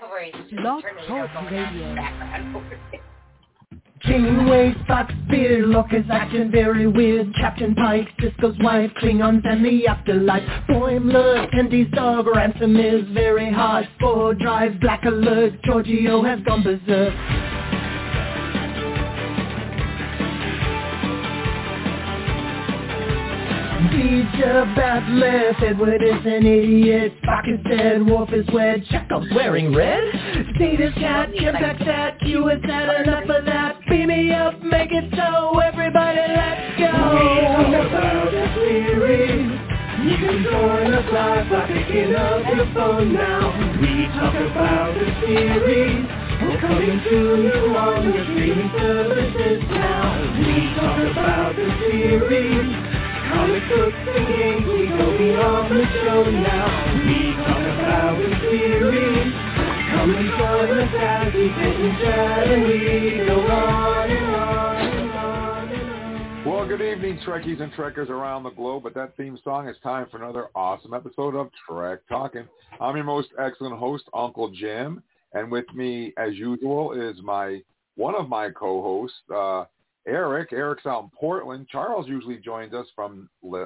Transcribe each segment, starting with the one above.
Blog turn the Talk Radio. the background. Janeway, Lorca's acting very weird. Captain Pike, Sisko's wife, Klingons and the afterlife. Boimler, Tendi's dog, Ransom is very hard. Spore drive, Black Alert, Georgiou has gone berserk. Teacher Batless, Edward is an idiot. Is dead, Worf is wed, Chekhov's wearing red. Status cat, Jim's that, Q is that, enough of that. Beam me up, make it so, everybody let's go. We talk about a. You can join us live by picking up your phone now. We talk about the series. We're coming to you on your streaming services now. We talk about the series. Comic we go beyond the show now. We talk about the series. Chat and we go on and on. Well, good evening, Trekkies and Trekkers around the globe. But that theme song, it's time for another awesome episode of Trek Talking. I'm your most excellent host, Uncle Jim, and with me, as usual, is my one of my co-hosts, uh, Eric. Eric's out in Portland. Charles usually joins us from,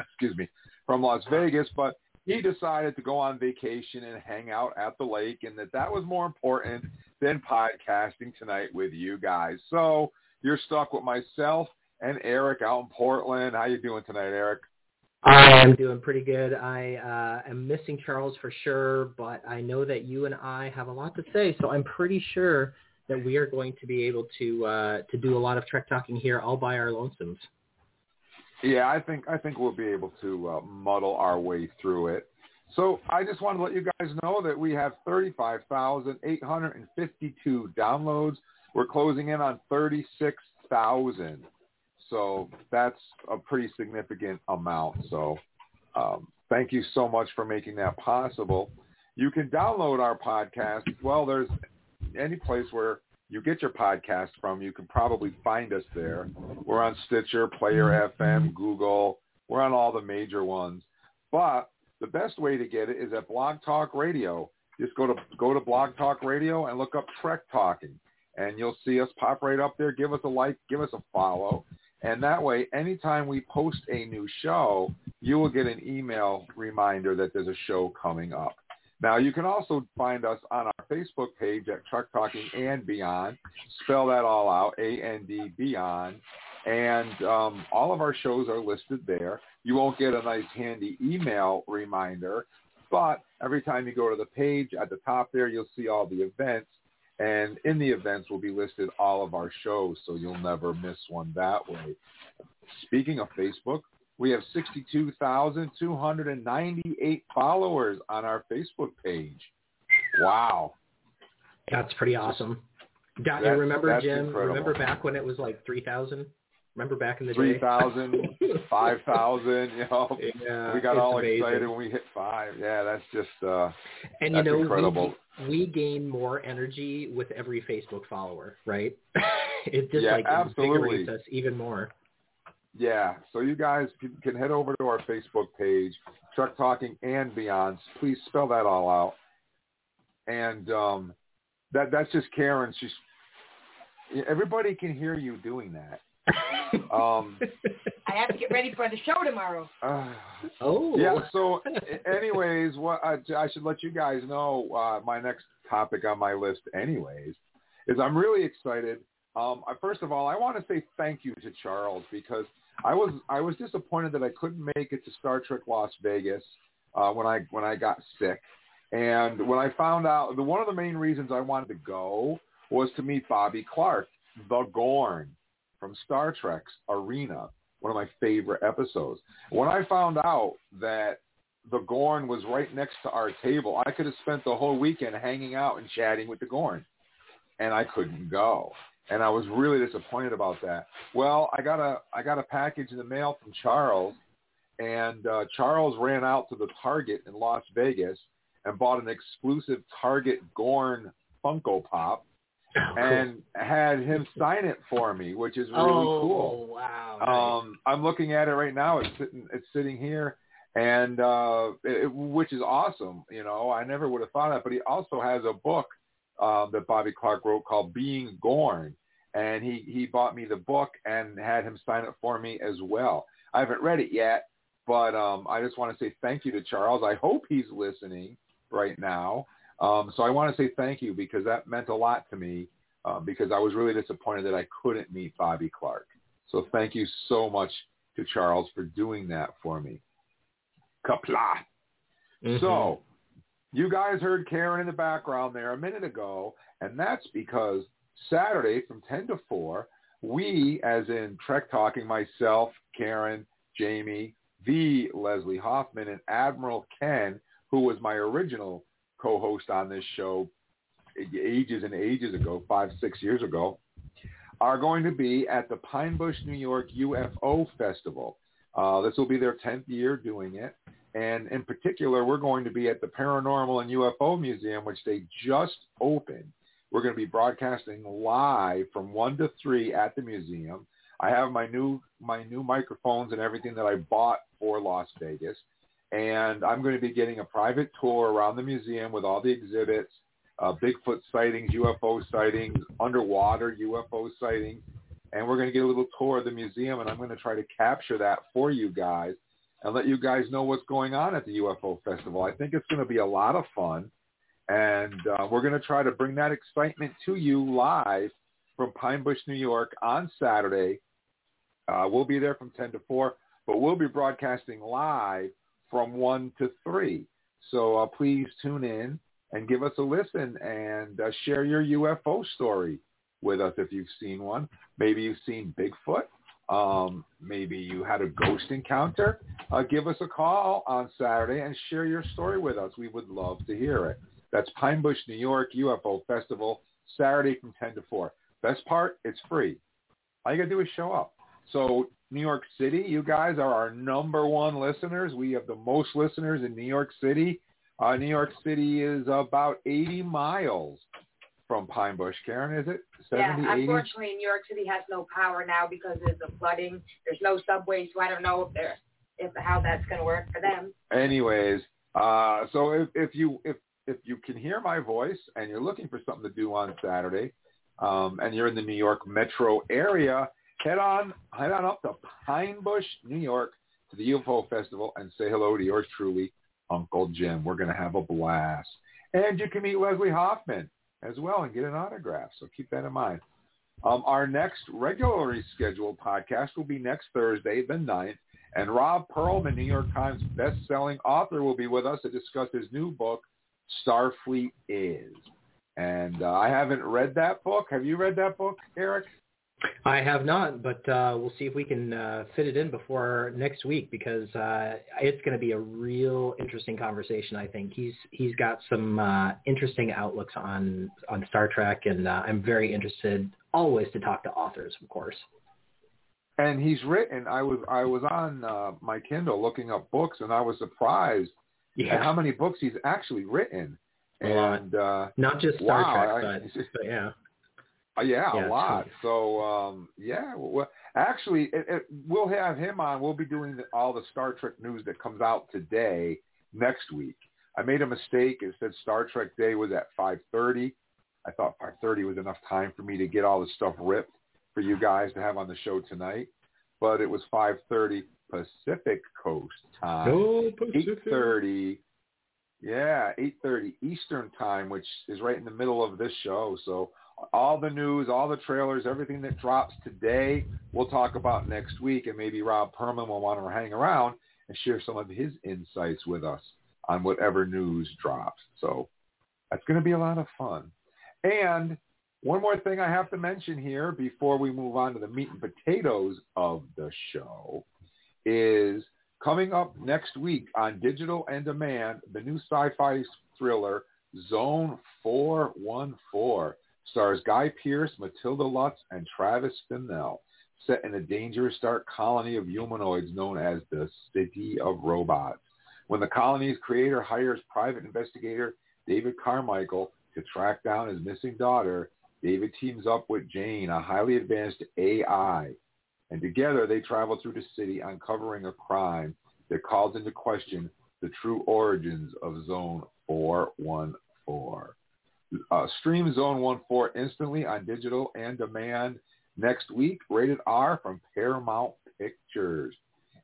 excuse me, from Las Vegas, but he decided to go on vacation and hang out at the lake, and that that was more important than podcasting tonight with you guys. So you're stuck with myself and Eric out in Portland. How you doing tonight, Eric? I am doing pretty good. I uh, am missing Charles for sure, but I know that you and I have a lot to say, so I'm pretty sure that we are going to be able to uh, to do a lot of Trek talking here all by our lonesomes. Yeah, I think I think we'll be able to uh, muddle our way through it. So I just want to let you guys know that we have 35,852 downloads. We're closing in on 36,000. So that's a pretty significant amount. So um, thank you so much for making that possible. You can download our podcast. Well, there's any place where you get your podcast from, you can probably find us there. We're on Stitcher, Player mm-hmm. FM, Google. We're on all the major ones. But the best way to get it is at Blog Talk Radio. Just go to go to Blog Talk Radio and look up Trek Talking, and you'll see us pop right up there. Give us a like, give us a follow, and that way, anytime we post a new show, you will get an email reminder that there's a show coming up. Now, you can also find us on our Facebook page at Trek Talking and Beyond. Spell that all out, A-N-D Beyond. And um, all of our shows are listed there. You won't get a nice handy email reminder, but every time you go to the page at the top there, you'll see all the events. And in the events will be listed all of our shows, so you'll never miss one that way. Speaking of Facebook, we have 62,298 followers on our Facebook page. Wow. That's pretty awesome. Got you That's- remember Jim? incredible. Remember back when it was like three thousand? Remember back in the day? 3,000, 5,000, you know. Yeah, we got all amazing. excited when we hit five. Yeah, that's just, uh, And you know, incredible. we we gain more energy with every Facebook follower, right? it just Yeah, like absolutely. invigorates us even more. Yeah. So you guys can, can head over to our Facebook page, Trek Talking and Beyond. Please spell that all out. And um, that that's just Karen. She's everybody can hear you doing that. Um, I have to get ready for the show tomorrow. uh, oh, yeah. So, anyways, what I, I should let you guys know. Uh, my next topic on my list, anyways, is I'm really excited. Um, first of all, I want to say thank you to Charles because I was I was disappointed that I couldn't make it to Star Trek Las Vegas uh, when I when I got sick, and when I found out the one of the main reasons I wanted to go was to meet Bobby Clark, the Gorn from Star Trek's Arena, one of my favorite episodes. When I found out that the Gorn was right next to our table, I could have spent the whole weekend hanging out and chatting with the Gorn, and I couldn't go. And I was really disappointed about that. Well, I got a I got a package in the mail from Charles, and uh, Charles ran out to the Target in Las Vegas and bought an exclusive Target Gorn Funko Pop Oh, and had him sign it for me, which is really oh, cool. wow. Um, I'm looking at it right now. It's sitting, it's sitting here, and uh, it, which is awesome. You know, I never would have thought of that. But he also has a book um, that Bobby Clark wrote called Being Gorn, and he he bought me the book and had him sign it for me as well. I haven't read it yet, but um, I just want to say thank you to Charles. I hope he's listening right now. Um, so I want to say thank you because that meant a lot to me uh, because I was really disappointed that I couldn't meet Bobby Clark. So thank you so much to Charles for doing that for me. Qapla'. Mm-hmm. So you guys heard Karen in the background there a minute ago, and that's because Saturday from 10 to 4, we, as in Trek Talking, myself, Karen, Jamie, the Leslie Hoffman, and Admiral Ken, who was my original co-host on this show ages and ages ago, five, six years ago, are going to be at the Pine Bush, New York UFO Festival. Uh, this will be their 10th year doing it. And in particular, we're going to be at the Paranormal and UFO Museum, which they just opened. We're going to be broadcasting live from 1 to 3 at the museum. I have my new my new microphones and everything that I bought for Las Vegas. And I'm going to be getting a private tour around the museum with all the exhibits, uh, Bigfoot sightings, UFO sightings, underwater UFO sightings. And we're going to get a little tour of the museum, and I'm going to try to capture that for you guys and let you guys know what's going on at the UFO Festival. I think it's going to be a lot of fun. And uh, we're going to try to bring that excitement to you live from Pine Bush, New York on Saturday. Uh, we'll be there from 10 to 4, but we'll be broadcasting live from 1 to 3. So uh, please tune in and give us a listen and uh, share your UFO story with us if you've seen one. Maybe you've seen Bigfoot. Um, maybe you had a ghost encounter. Uh, give us a call on Saturday and share your story with us. We would love to hear it. That's Pine Bush, New York UFO Festival, Saturday from 10 to 4. Best part, it's free. All you got to do is show up. So New York City, you guys are our number one listeners. We have the most listeners in New York City. Uh, New York City is about 80 miles from Pine Bush. Karen, is it? 70, yeah, unfortunately, 80? New York City has no power now because of the flooding. There's no subway, so I don't know if there, if how that's going to work for them. Anyways, uh, so if, if you if if you can hear my voice and you're looking for something to do on Saturday, um, and you're in the New York metro area, head on head on up to Pine Bush, New York, to the UFO Festival and say hello to yours truly, Uncle Jim. We're going to have a blast, and you can meet Leslie Hoffman as well and get an autograph. So keep that in mind. Um, our next regularly scheduled podcast will be next Thursday, the 9th, and Robb Pearlman, New York Times best-selling author, will be with us to discuss his new book, Starfleet Is. And uh, I haven't read that book. Have you read that book, Eric? I have not, but uh, we'll see if we can uh, fit it in before next week because uh, it's going to be a real interesting conversation. I think he's he's got some uh, interesting outlooks on on Star Trek, and uh, I'm very interested always to talk to authors, of course. And he's written. I was I was on uh, my Kindle looking up books, and I was surprised yeah. at how many books he's actually written. And uh, not just Star wow, Trek, but, but yeah. Uh, yeah, yeah, a lot. So um, yeah, well, actually, it, it, we'll have him on. We'll be doing the, all the Star Trek news that comes out today next week. I made a mistake. It said Star Trek Day was at 5:30. I thought 5:30 was enough time for me to get all the stuff ripped for you guys to have on the show tonight, but it was 5:30 Pacific Coast time. Oh, Pacific. 8:30. Yeah, 8:30 Eastern time, which is right in the middle of this show. So all the news, all the trailers, everything that drops today, we'll talk about next week, and maybe Robb Pearlman will want to hang around and share some of his insights with us on whatever news drops. So that's going to be a lot of fun. And one more thing I have to mention here before we move on to the meat and potatoes of the show is coming up next week on digital and demand, the new sci-fi thriller Zone 414 stars Guy Pearce, Matilda Lutz, and Travis Fimmel, set in a dangerous dark colony of humanoids known as the City of Robots. When the colony's creator hires private investigator David Carmichael to track down his missing daughter, David teams up with Jane, a highly advanced AI, and together they travel through the city uncovering a crime that calls into question the true origins of Zone 414. Uh, stream Zone 14 instantly on digital and demand next week. Rated R from Paramount Pictures.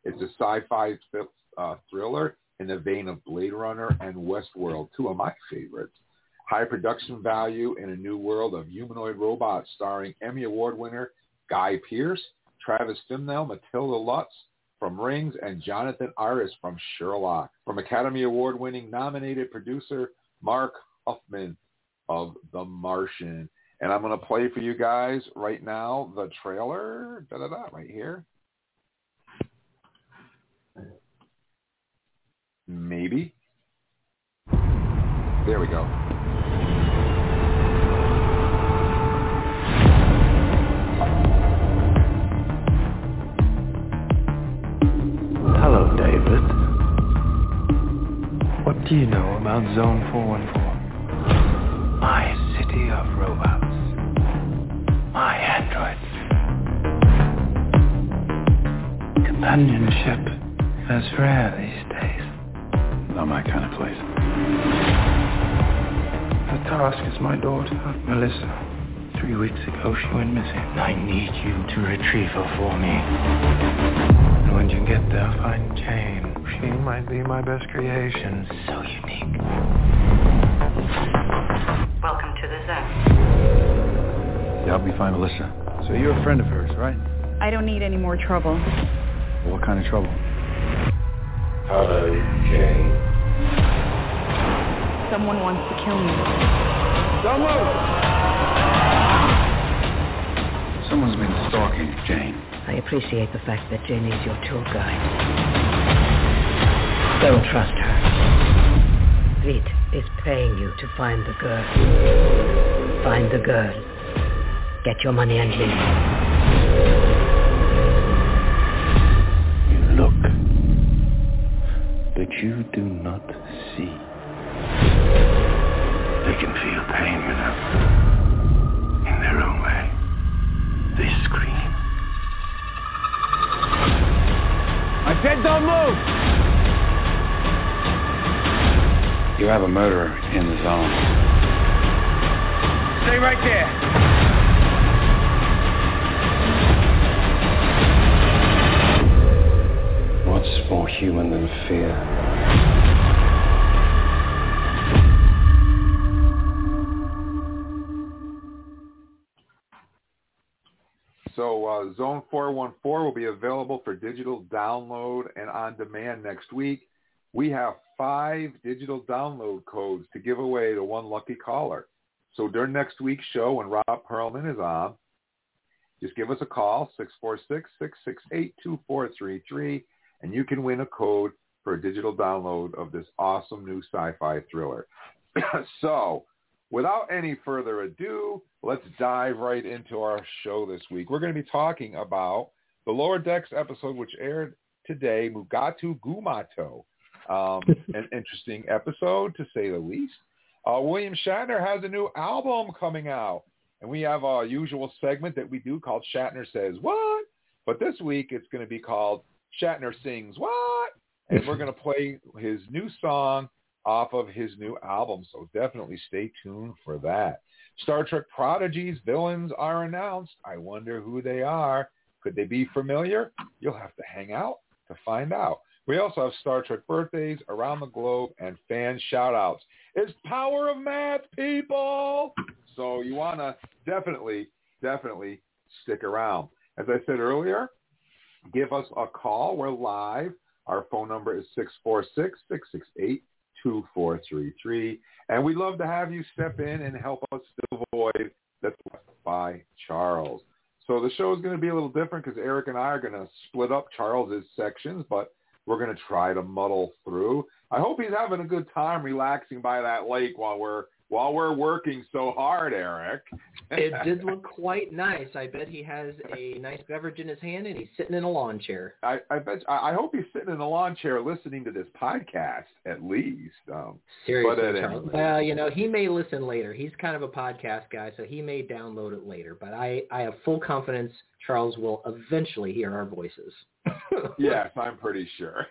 It's a sci-fi uh, thriller in the vein of Blade Runner and Westworld, two of my favorites. High production value in a new world of humanoid robots starring Emmy Award winner Guy Pearce, Travis Fimmel, Matilda Lutz from Rings, and Jonathan Aris from Sherlock. From Academy Award winning nominated producer Mark Hoffman of The Martian. And I'm going to play for you guys right now the trailer, da da da, right here. Maybe. There we go. Hello, David. What do you know about Zone 414? My city of robots. My androids. Companionship is rare these days. Not my kind of place. The task is my daughter, Melissa. Three weeks ago, she went missing. I need you to retrieve her for me. And when you get there, find Jane. She might be my best creation. So unique. Welcome to the zone. You helped me find Melissa. So you're a friend of hers, right? I don't need any more trouble. Well, what kind of trouble? Hello, Jane. Someone wants to kill me. Someone's been stalking you, Jane. I appreciate the fact that Jane is your tour guide. Don't trust her. Reed is paying you to find the girl. Find the girl. Get your money and leave. You look, but you do not see. They can feel pain, you know, in their own way. They scream. I said don't move! You have a murderer in the zone. Stay right there. What's more human than fear? So uh, Zone 414 will be available for digital download and on demand next week. We have five digital download codes to give away to one lucky caller. So during next week's show when Robb Pearlman is on, just give us a call, 646-668-2433, and you can win a code for a digital download of this awesome new sci-fi thriller. so without any further ado, let's dive right into our show this week. We're going to be talking about the Lower Decks episode, which aired today, Mugato Gumato. Um, an interesting episode, to say the least. Uh, William Shatner has a new album coming out, and we have our usual segment that we do called Shatner Says What? But this week it's going to be called Shatner Sings What? And we're going to play his new song off of his new album, so definitely stay tuned for that. Star Trek Prodigy's, villains are announced. I wonder who they are. Could they be familiar? You'll have to hang out to find out. We also have Star Trek birthdays around the globe and fan shout-outs. It's power of math, people! So you want to definitely, definitely stick around. As I said earlier, give us a call. We're live. Our phone number is 646-668-2433. And we'd love to have you step in and help us fill the void that's left by Charles. So the show is going to be a little different because Eric and I are going to split up Charles's sections, but we're going to try to muddle through. I hope he's having a good time relaxing by that lake while we're while we're working so hard, Eric. it did look quite nice. I bet he has a nice beverage in his hand and he's sitting in a lawn chair. I, I bet. I, hope he's sitting in a lawn chair listening to this podcast at least. Um, Seriously, Charles. Well, you know, he may listen later. He's kind of a podcast guy, so he may download it later. But I, I have full confidence Charles will eventually hear our voices. Yes, I'm pretty sure.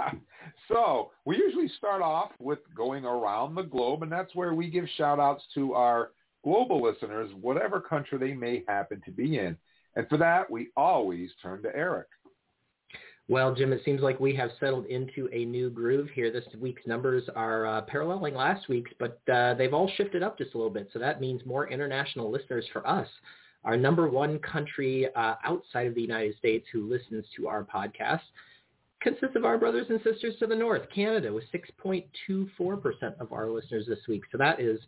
so we usually start off with going around the globe, and that's where we give shout outs to our global listeners, whatever country they may happen to be in. And for that, we always turn to Eric. Well, Jim, it seems like we have settled into a new groove here. This week's numbers are uh, paralleling last week's, but uh, they've all shifted up just a little bit. So that means more international listeners for us. Our number one country uh, outside of the United States who listens to our podcast consists of our brothers and sisters to the north, Canada, with 6.24% of our listeners this week. So that is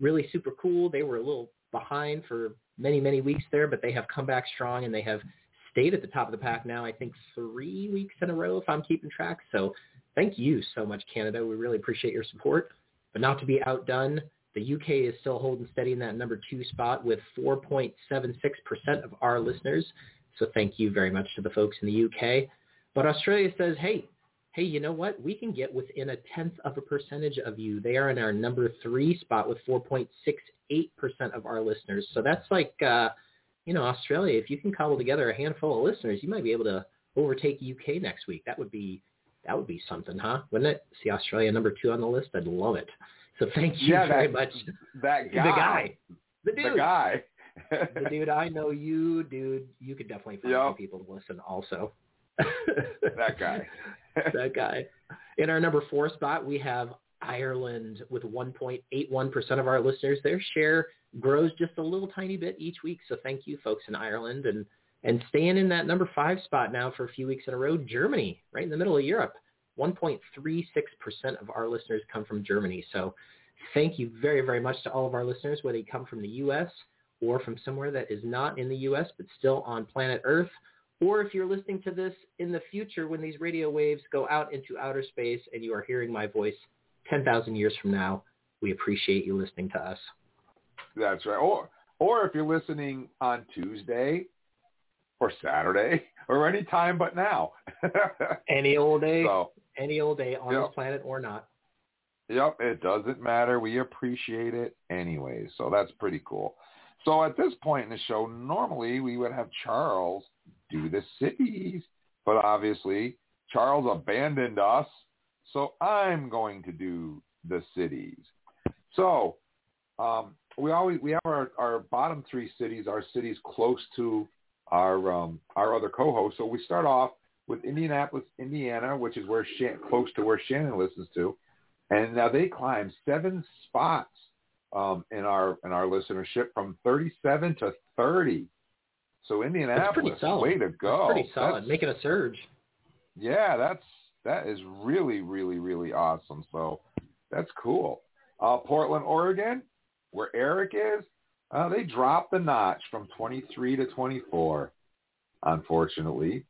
really super cool. They were a little behind for many, many weeks there, but they have come back strong and they have stayed at the top of the pack now, I think three weeks in a row if I'm keeping track. So thank you so much, Canada. We really appreciate your support. But not to be outdone, the UK is still holding steady in that number two spot with 4.76% of our listeners. So thank you very much to the folks in the UK. But Australia says, hey, hey, you know what? We can get within a tenth of a percentage of you. They are in our number three spot with 4.68% of our listeners. So that's like, uh, you know, Australia, if you can cobble together a handful of listeners, you might be able to overtake UK next week. That would be that would be something, huh? Wouldn't it? See Australia number two on the list? I'd love it. So thank you yeah, very that, much. That guy. The guy. The dude. The guy. the dude, I know you, dude. You could definitely find Yep. some people to listen also. that guy. that guy. In our number four spot, we have Ireland with 1.81% of our listeners. Their share grows just a little tiny bit each week. So thank you, folks in Ireland. And, and staying in that number five spot now for a few weeks in a row, Germany, right in the middle of Europe. 1.36% of our listeners come from Germany. So thank you very, very much to all of our listeners, whether you come from the U.S. or from somewhere that is not in the U.S. but still on planet Earth, or if you're listening to this in the future when these radio waves go out into outer space and you are hearing my voice 10,000 years from now, we appreciate you listening to us. That's right. Or or if you're listening on Tuesday or Saturday or any time but now. Any old day, so, any old day on Yep. this planet or not. yep, it doesn't matter. We appreciate it anyway. So that's pretty cool. So at this point in the show, normally we would have Charles do the cities, but obviously Charles abandoned us, so I'm going to do the cities. So um, we always we have our, our bottom three cities, our cities close to our um, our other co-hosts. So we start off with Indianapolis, Indiana, which is where Shan- close to where Shannon listens to, and now they climb seven spots um, in our in our listenership from 37 to 30. So Indianapolis, solid. way to go! That's pretty solid, That's- making a surge. yeah, that's that is really, really, really awesome. So that's cool. Uh, Portland, Oregon, where Eric is, uh, they dropped the notch from 23 to 24, unfortunately.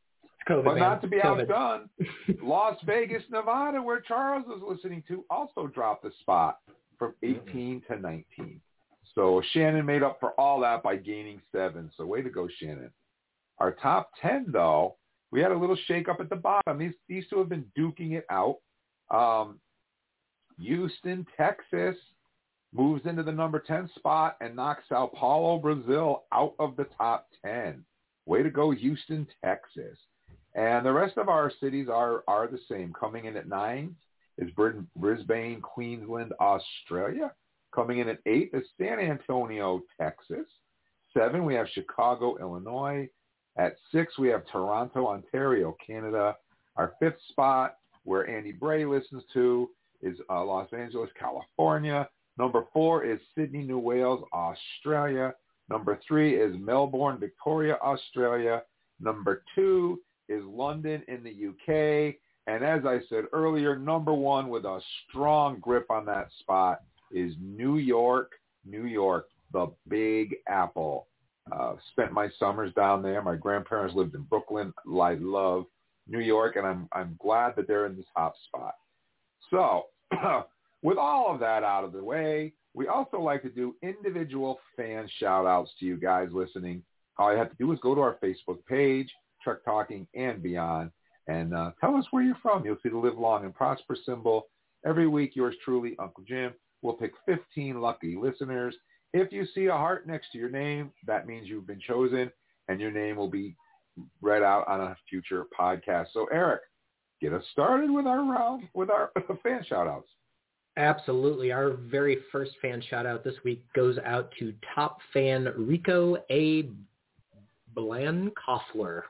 COVID, But man. not to be COVID. outdone, Las Vegas, Nevada, where Charles is listening to, also dropped the spot from 18 to 19. So Shannon made up for all that by gaining seven. So way to go, Shannon. Our top 10, though, we had a little shake up at the bottom. These, these two have been duking it out. Um, Houston, Texas moves into the number 10 spot and knocks Sao Paulo, Brazil out of the top 10. Way to go, Houston, Texas. And the rest of our cities are, are the same. Coming in at nine is Brisbane, Queensland, Australia. Coming in at eight is San Antonio, Texas. Seven, we have Chicago, Illinois. At six, we have Toronto, Ontario, Canada. Our fifth spot, where Andy Bray listens to, is uh, Los Angeles, California. Number four is Sydney, New Wales, Australia. Number three is Melbourne, Victoria, Australia. Number two is London in the UK. And as I said earlier, number one with a strong grip on that spot is New York, New York, the Big Apple. Uh, spent my summers down there. My grandparents lived in Brooklyn. I love New York, and I'm I'm glad that they're in this top spot. So, with all of that out of the way, we also like to do individual fan shout outs to you guys listening. All you have to do is go to our Facebook page, Trek Talking and Beyond, and uh, tell us where you're from. You'll see the Live Long and Prosper symbol. Every week, yours truly, Uncle Jim, will pick 15 lucky listeners. If you see a heart next to your name, that means you've been chosen, and your name will be read out on a future podcast. So Eric, get us started with our round with our fan shout outs. Absolutely. Our very first fan shout out this week goes out to top fan Rico A. Blankoffler.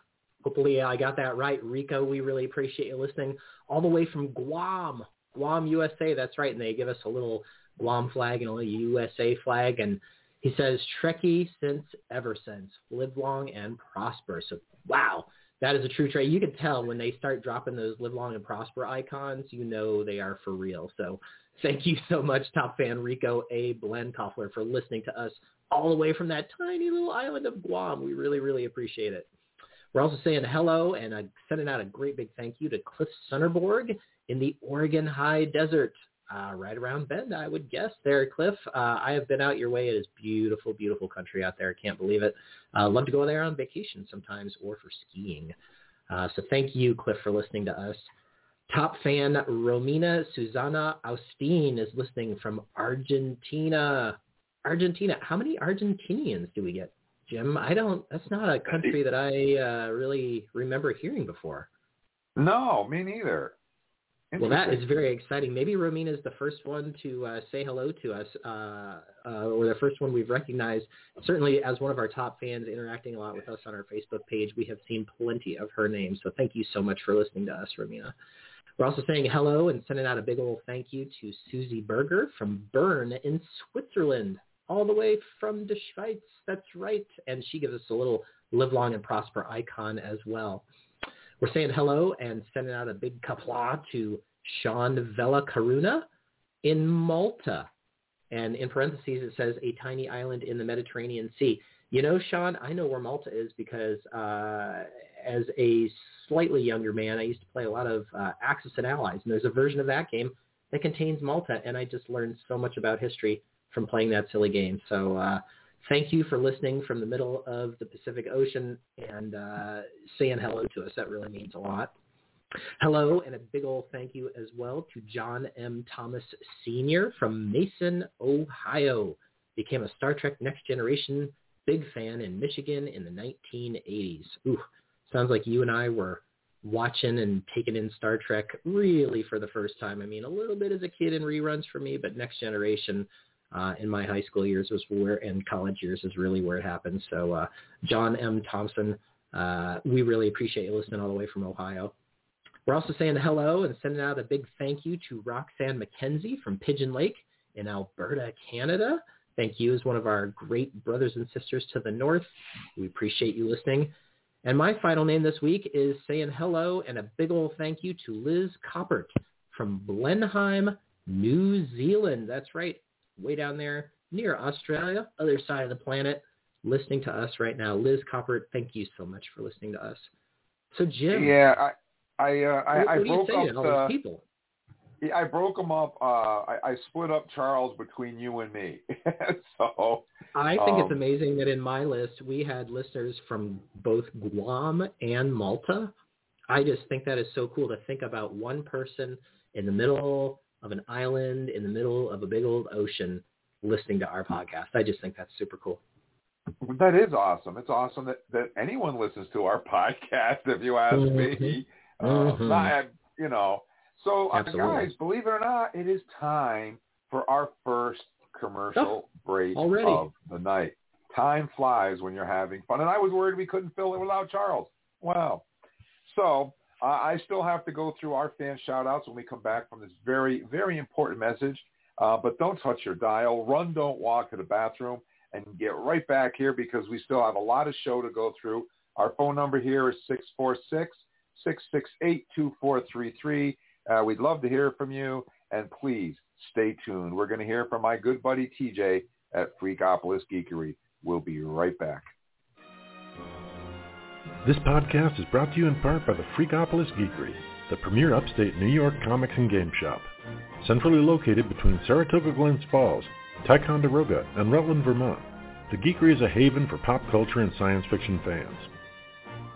Hopefully I got that right. Rico, we really appreciate you listening all the way from Guam, Guam, USA. That's right. And they give us a little Guam flag and a little USA flag. And he says, Trekkie since ever since. Live long and prosper. So, wow, that is a true trait. You can tell when they start dropping those live long and prosper icons, you know they are for real. So thank you so much, top fan Rico A. Blenkoffler, for listening to us all the way from that tiny little island of Guam. We really, really appreciate it. We're also saying hello and uh, sending out a great big thank you to Cliff Sunnerborg in the Oregon High Desert uh, right around Bend, I would guess. There, Cliff. Uh, I have been out your way. It is beautiful, beautiful country out there. I can't believe it. Uh, love to go there on vacation sometimes or for skiing. Uh, so thank you, Cliff, for listening to us. Top fan Romina Susana Austin is listening from Argentina. Argentina. How many Argentinians do we get, Jim? I don't. That's not a country that I uh, really remember hearing before. No, me neither. Well, that is very exciting. Maybe Romina is the first one to uh, say hello to us, uh, uh, or the first one we've recognized. Certainly, as one of our top fans interacting a lot with us on our Facebook page, we have seen plenty of her name. So thank you so much for listening to us, Romina. We're also saying hello and sending out a big old thank you to Susie Berger from Bern in Switzerland, all the way from the Schweiz. That's right. And she gives us a little live long and prosper icon as well. We're saying hello and sending out a big Qapla' to Sean Vella Karuna in Malta. And in parentheses, it says a tiny island in the Mediterranean Sea. You know, Sean, I know where Malta is because uh, as a slightly younger man, I used to play a lot of uh, Axis and Allies. And there's a version of that game that contains Malta. And I just learned so much about history from playing that silly game. So uh, thank you for listening from the middle of the Pacific Ocean and uh, saying hello to us. That really means a lot. Hello, and a big old thank you as well to John M. Thomas Sr. from Mason, Ohio. Became a Star Trek Next Generation big fan in Michigan in the 1980s. Ooh, sounds like you and I were watching and taking in Star Trek really for the first time. I mean, a little bit as a kid in reruns for me, but Next Generation uh, in my high school years was where, and college years is really where it happened. So uh, John M. Thompson, uh, we really appreciate you listening all the way from Ohio. We're also saying hello and sending out a big thank you to Roxanne McKenzie from Pigeon Lake in Alberta, Canada. Thank you as one of our great brothers and sisters to the north. We appreciate you listening. And my final name this week is saying hello and a big old thank you to Liz Coppert from Blenheim, New Zealand. That's right way down there near Australia, other side of the planet, listening to us right now. Liz Coppert, thank you so much for listening to us. So Jim, yeah, I I uh, I, what, I what broke do you say up to all the, these people? Yeah, I broke them up. Uh, I, I split up Charles between you and me. so I think um, it's amazing that in my list we had listeners from both Guam and Malta. I just think that is so cool to think about one person in the middle of an island in the middle of a big old ocean listening to our podcast. I just think that's super cool. That is awesome. It's awesome that, that anyone listens to our podcast, if you ask Mm-hmm. me. Uh, Mhm. not, you know, so uh, guys, believe it or not, it is time for our first commercial break already. of the night. Time flies when you're having fun, and I was worried we couldn't fill it without Charles. Wow. So uh, I still have to go through our fan shout-outs when we come back from this very, very important message. Uh, but don't touch your dial. Run, don't walk to the bathroom, and get right back here because we still have a lot of show to go through. Our phone number here is six four six six six eight two four three three. Uh, we'd love to hear from you, and please stay tuned. We're going to hear from my good buddy TJ at Freakopolis Geekery. We'll be right back. This podcast is brought to you in part by the Freakopolis Geekery, the premier upstate New York comics and game shop. Centrally located between Saratoga Glens Falls, Ticonderoga, and Rutland, Vermont, the Geekery is a haven for pop culture and science fiction fans.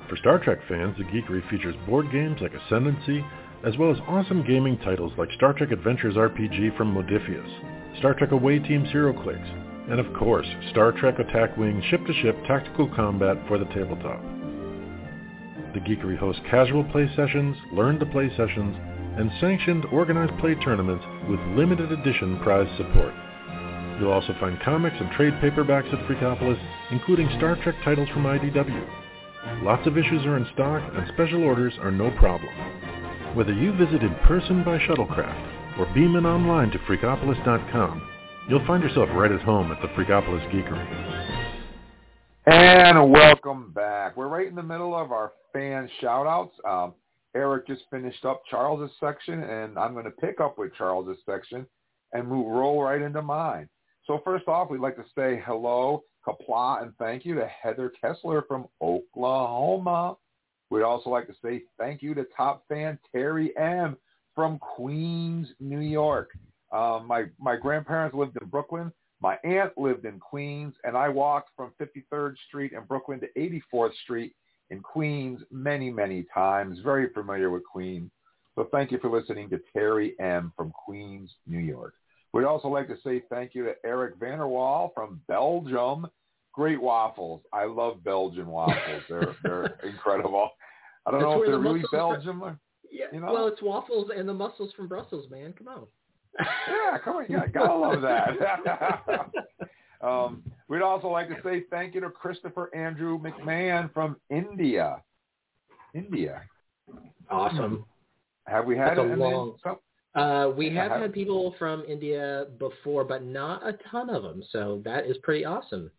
For Star Trek fans, the Geekery features board games like Ascendancy, as well as awesome gaming titles like Star Trek Adventures RPG from Modiphius, Star Trek Away Team's HeroClix, and of course, Star Trek Attack Wing ship-to-ship tactical combat for the tabletop. The Geekery hosts casual play sessions, learn to play sessions, and sanctioned organized play tournaments with limited edition prize support. You'll also find comics and trade paperbacks at Freakopolis, including Star Trek titles from IDW. Lots of issues are in stock, and special orders are no problem. Whether you visit in person by shuttlecraft or beam in online to Freakopolis.com, you'll find yourself right at home at the Freakopolis Geekery. And welcome back. We're right in the middle of our fan shout-outs. Um, Eric just finished up Charles's section, and I'm going to pick up with Charles's section and move roll right into mine. So first off, we'd like to say hello, Qapla', and thank you to Heather Kessler from Oklahoma. We'd also like to say thank you to top fan Terry M from Queens, New York. Um, my my grandparents lived in Brooklyn. My aunt lived in Queens, and I walked from 53rd Street in Brooklyn to 84th Street in Queens many, many times. Very familiar with Queens. So thank you for listening to Terry M. from Queens, New York. We'd also like to say thank you to Eric Vanderwall from Belgium. Great waffles. I love Belgian waffles. They're they're incredible. I don't That's know if they're the really Belgium. From, yeah. You know? Well, it's waffles and the muscles from Brussels, man. Come on. Yeah, come on. Yeah, gotta love that. um, we'd also like to say thank you to Christopher Andrew McMahon from India. India. Awesome. Have we had That's a it? long- Some, Uh, we Yeah, have had people from India before, but not a ton of them. So that is pretty awesome.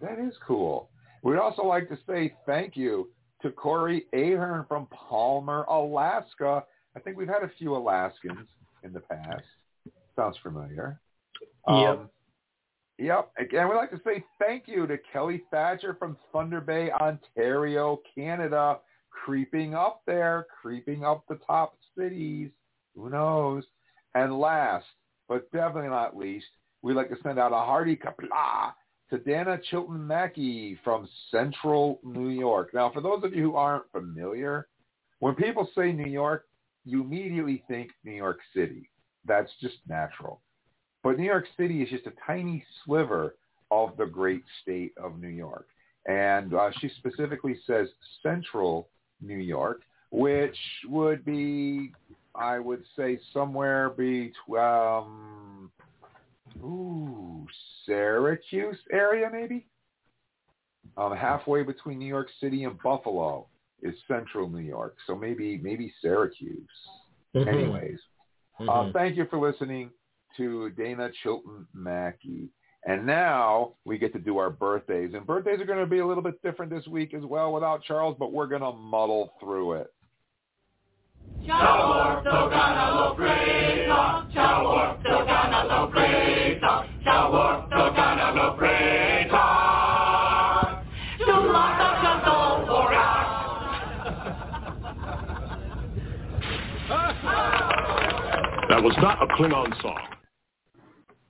That is cool. We'd also like to say thank you to Corey Ahern from Palmer, Alaska. I think we've had a few Alaskans in the past. Sounds familiar. Yep. Um, yep. Again, we'd like to say thank you to Kelly Thatcher from Thunder Bay, Ontario, Canada, creeping up there, creeping up the top cities. Who knows? And last, but definitely not least, we'd like to send out a hearty Qapla' to Dana Chilton Mackey from Central New York. Now, for those of you who aren't familiar, when people say New York, you immediately think New York City. That's just natural. But New York City is just a tiny sliver of the great state of New York. And uh, she specifically says Central New York, which would be, I would say, somewhere between, um, ooh, Syracuse area maybe? Um, halfway between New York City and Buffalo is Central New York. So maybe maybe Syracuse. Mhm. Anyways, uh, Mhm. thank you for listening to Dana Chilton Mackey. And now we get to do our birthdays. And birthdays are going to be a little bit different this week as well without Charles, but we're going to muddle through it. That was not a Klingon song.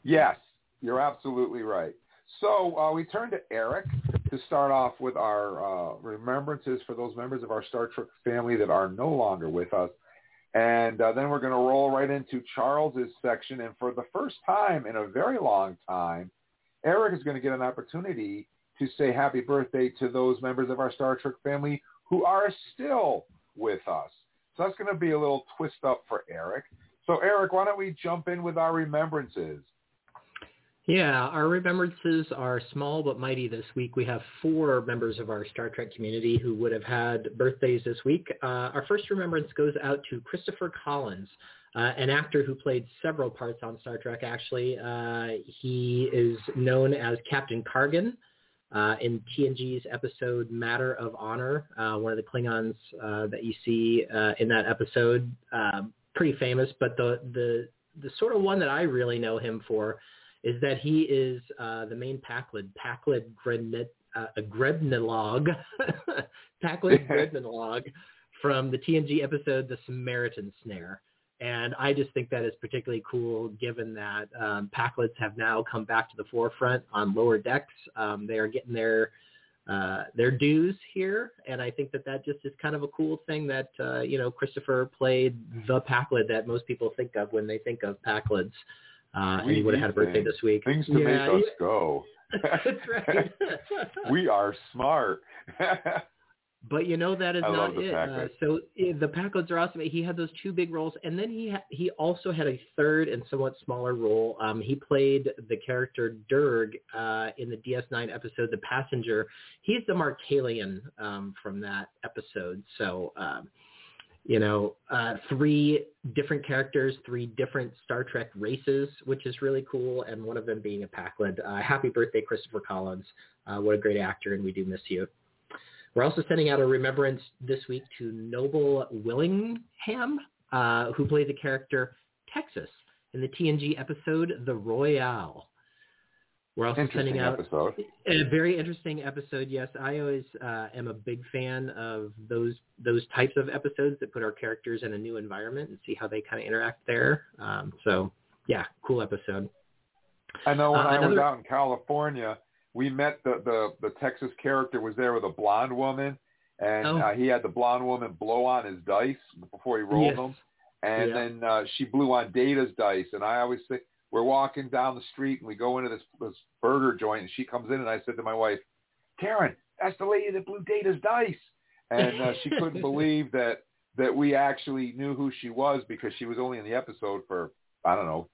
Yes, you're absolutely right. So uh, we turn to Eric to start off with our uh, remembrances for those members of our Star Trek family that are no longer with us. And uh, then we're going to roll right into Charles's section. And for the first time in a very long time, Eric is going to get an opportunity to say happy birthday to those members of our Star Trek family who are still with us. So that's going to be a little twist up for Eric. So Eric, why don't we jump in with our remembrances? Yeah, our remembrances are small but mighty this week. We have four members of our Star Trek community who would have had birthdays this week. Uh, our first remembrance goes out to Christopher Collins, uh, an actor who played several parts on Star Trek, actually. Uh, he is known as Captain Kargan uh, in TNG's episode Matter of Honor, uh, one of the Klingons uh, that you see in that episode. Uh, pretty famous, but the, the, the sort of one that I really know him for is that he is uh, the main Pakled, Pakled Grednet, uh, Grebnilog, Pakled Grebnilog from the TNG episode The Samaritan Snare. And I just think that is particularly cool given that um, Pakleds have now come back to the forefront on lower decks. Um, they are getting their uh, their dues here, and I think that that just is kind of a cool thing that uh, you know Christopher played the Pakled that most people think of when they think of Pakleds. Uh, and he would have had a birthday things- this week. Things to yeah, make us go. That's right. we are smart. But you know that is I not it. Uh, so eh, the Pakleds are awesome. He had those two big roles, and then he ha- he also had a third and somewhat smaller role. Um, he played the character Durg uh, in the DS9 episode The Passenger. He's the Markalian um, from that episode. So um, you know, uh, three different characters, three different Star Trek races, which is really cool, and one of them being a Pakled. Uh, happy birthday, Christopher Collins. Uh, what a great actor, and we do miss you. We're also sending out a remembrance this week to Noble Willingham, uh, who played the character Texas in the TNG episode The Royale. We're also sending out episode. a very interesting episode. Yes, I always uh, am a big fan of those those types of episodes that put our characters in a new environment and see how they kind of interact there. Um, so yeah, cool episode. I know when Uh, I was out in California, we met the, the, the Texas character was there with a blonde woman, and Oh. uh, he had the blonde woman blow on his dice before he rolled Yes. them, and Yeah. then uh, she blew on Data's dice, and I always say we're walking down the street and we go into this this burger joint, and she comes in, and I said to my wife, Karen, that's the lady that blew Data's dice, and uh, she couldn't believe that that we actually knew who she was because she was only in the episode for I don't know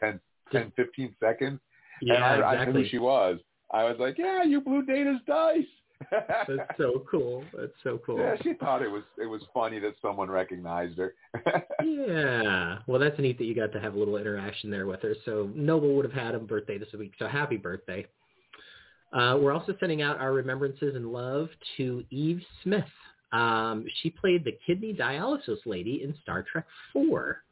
10, 10 15 seconds. Yeah, and I, I knew exactly. who she was. I was like, yeah, you blew Dana's dice. That's so cool. That's so cool. yeah, she thought it was it was funny that someone recognized her. Yeah. Well, that's neat that you got to have a little interaction there with her. So Noble would have had a birthday this week. So happy birthday. Uh, we're also sending out our remembrances and love to Eve Smith. Um, she played the kidney dialysis lady in Star Trek 4.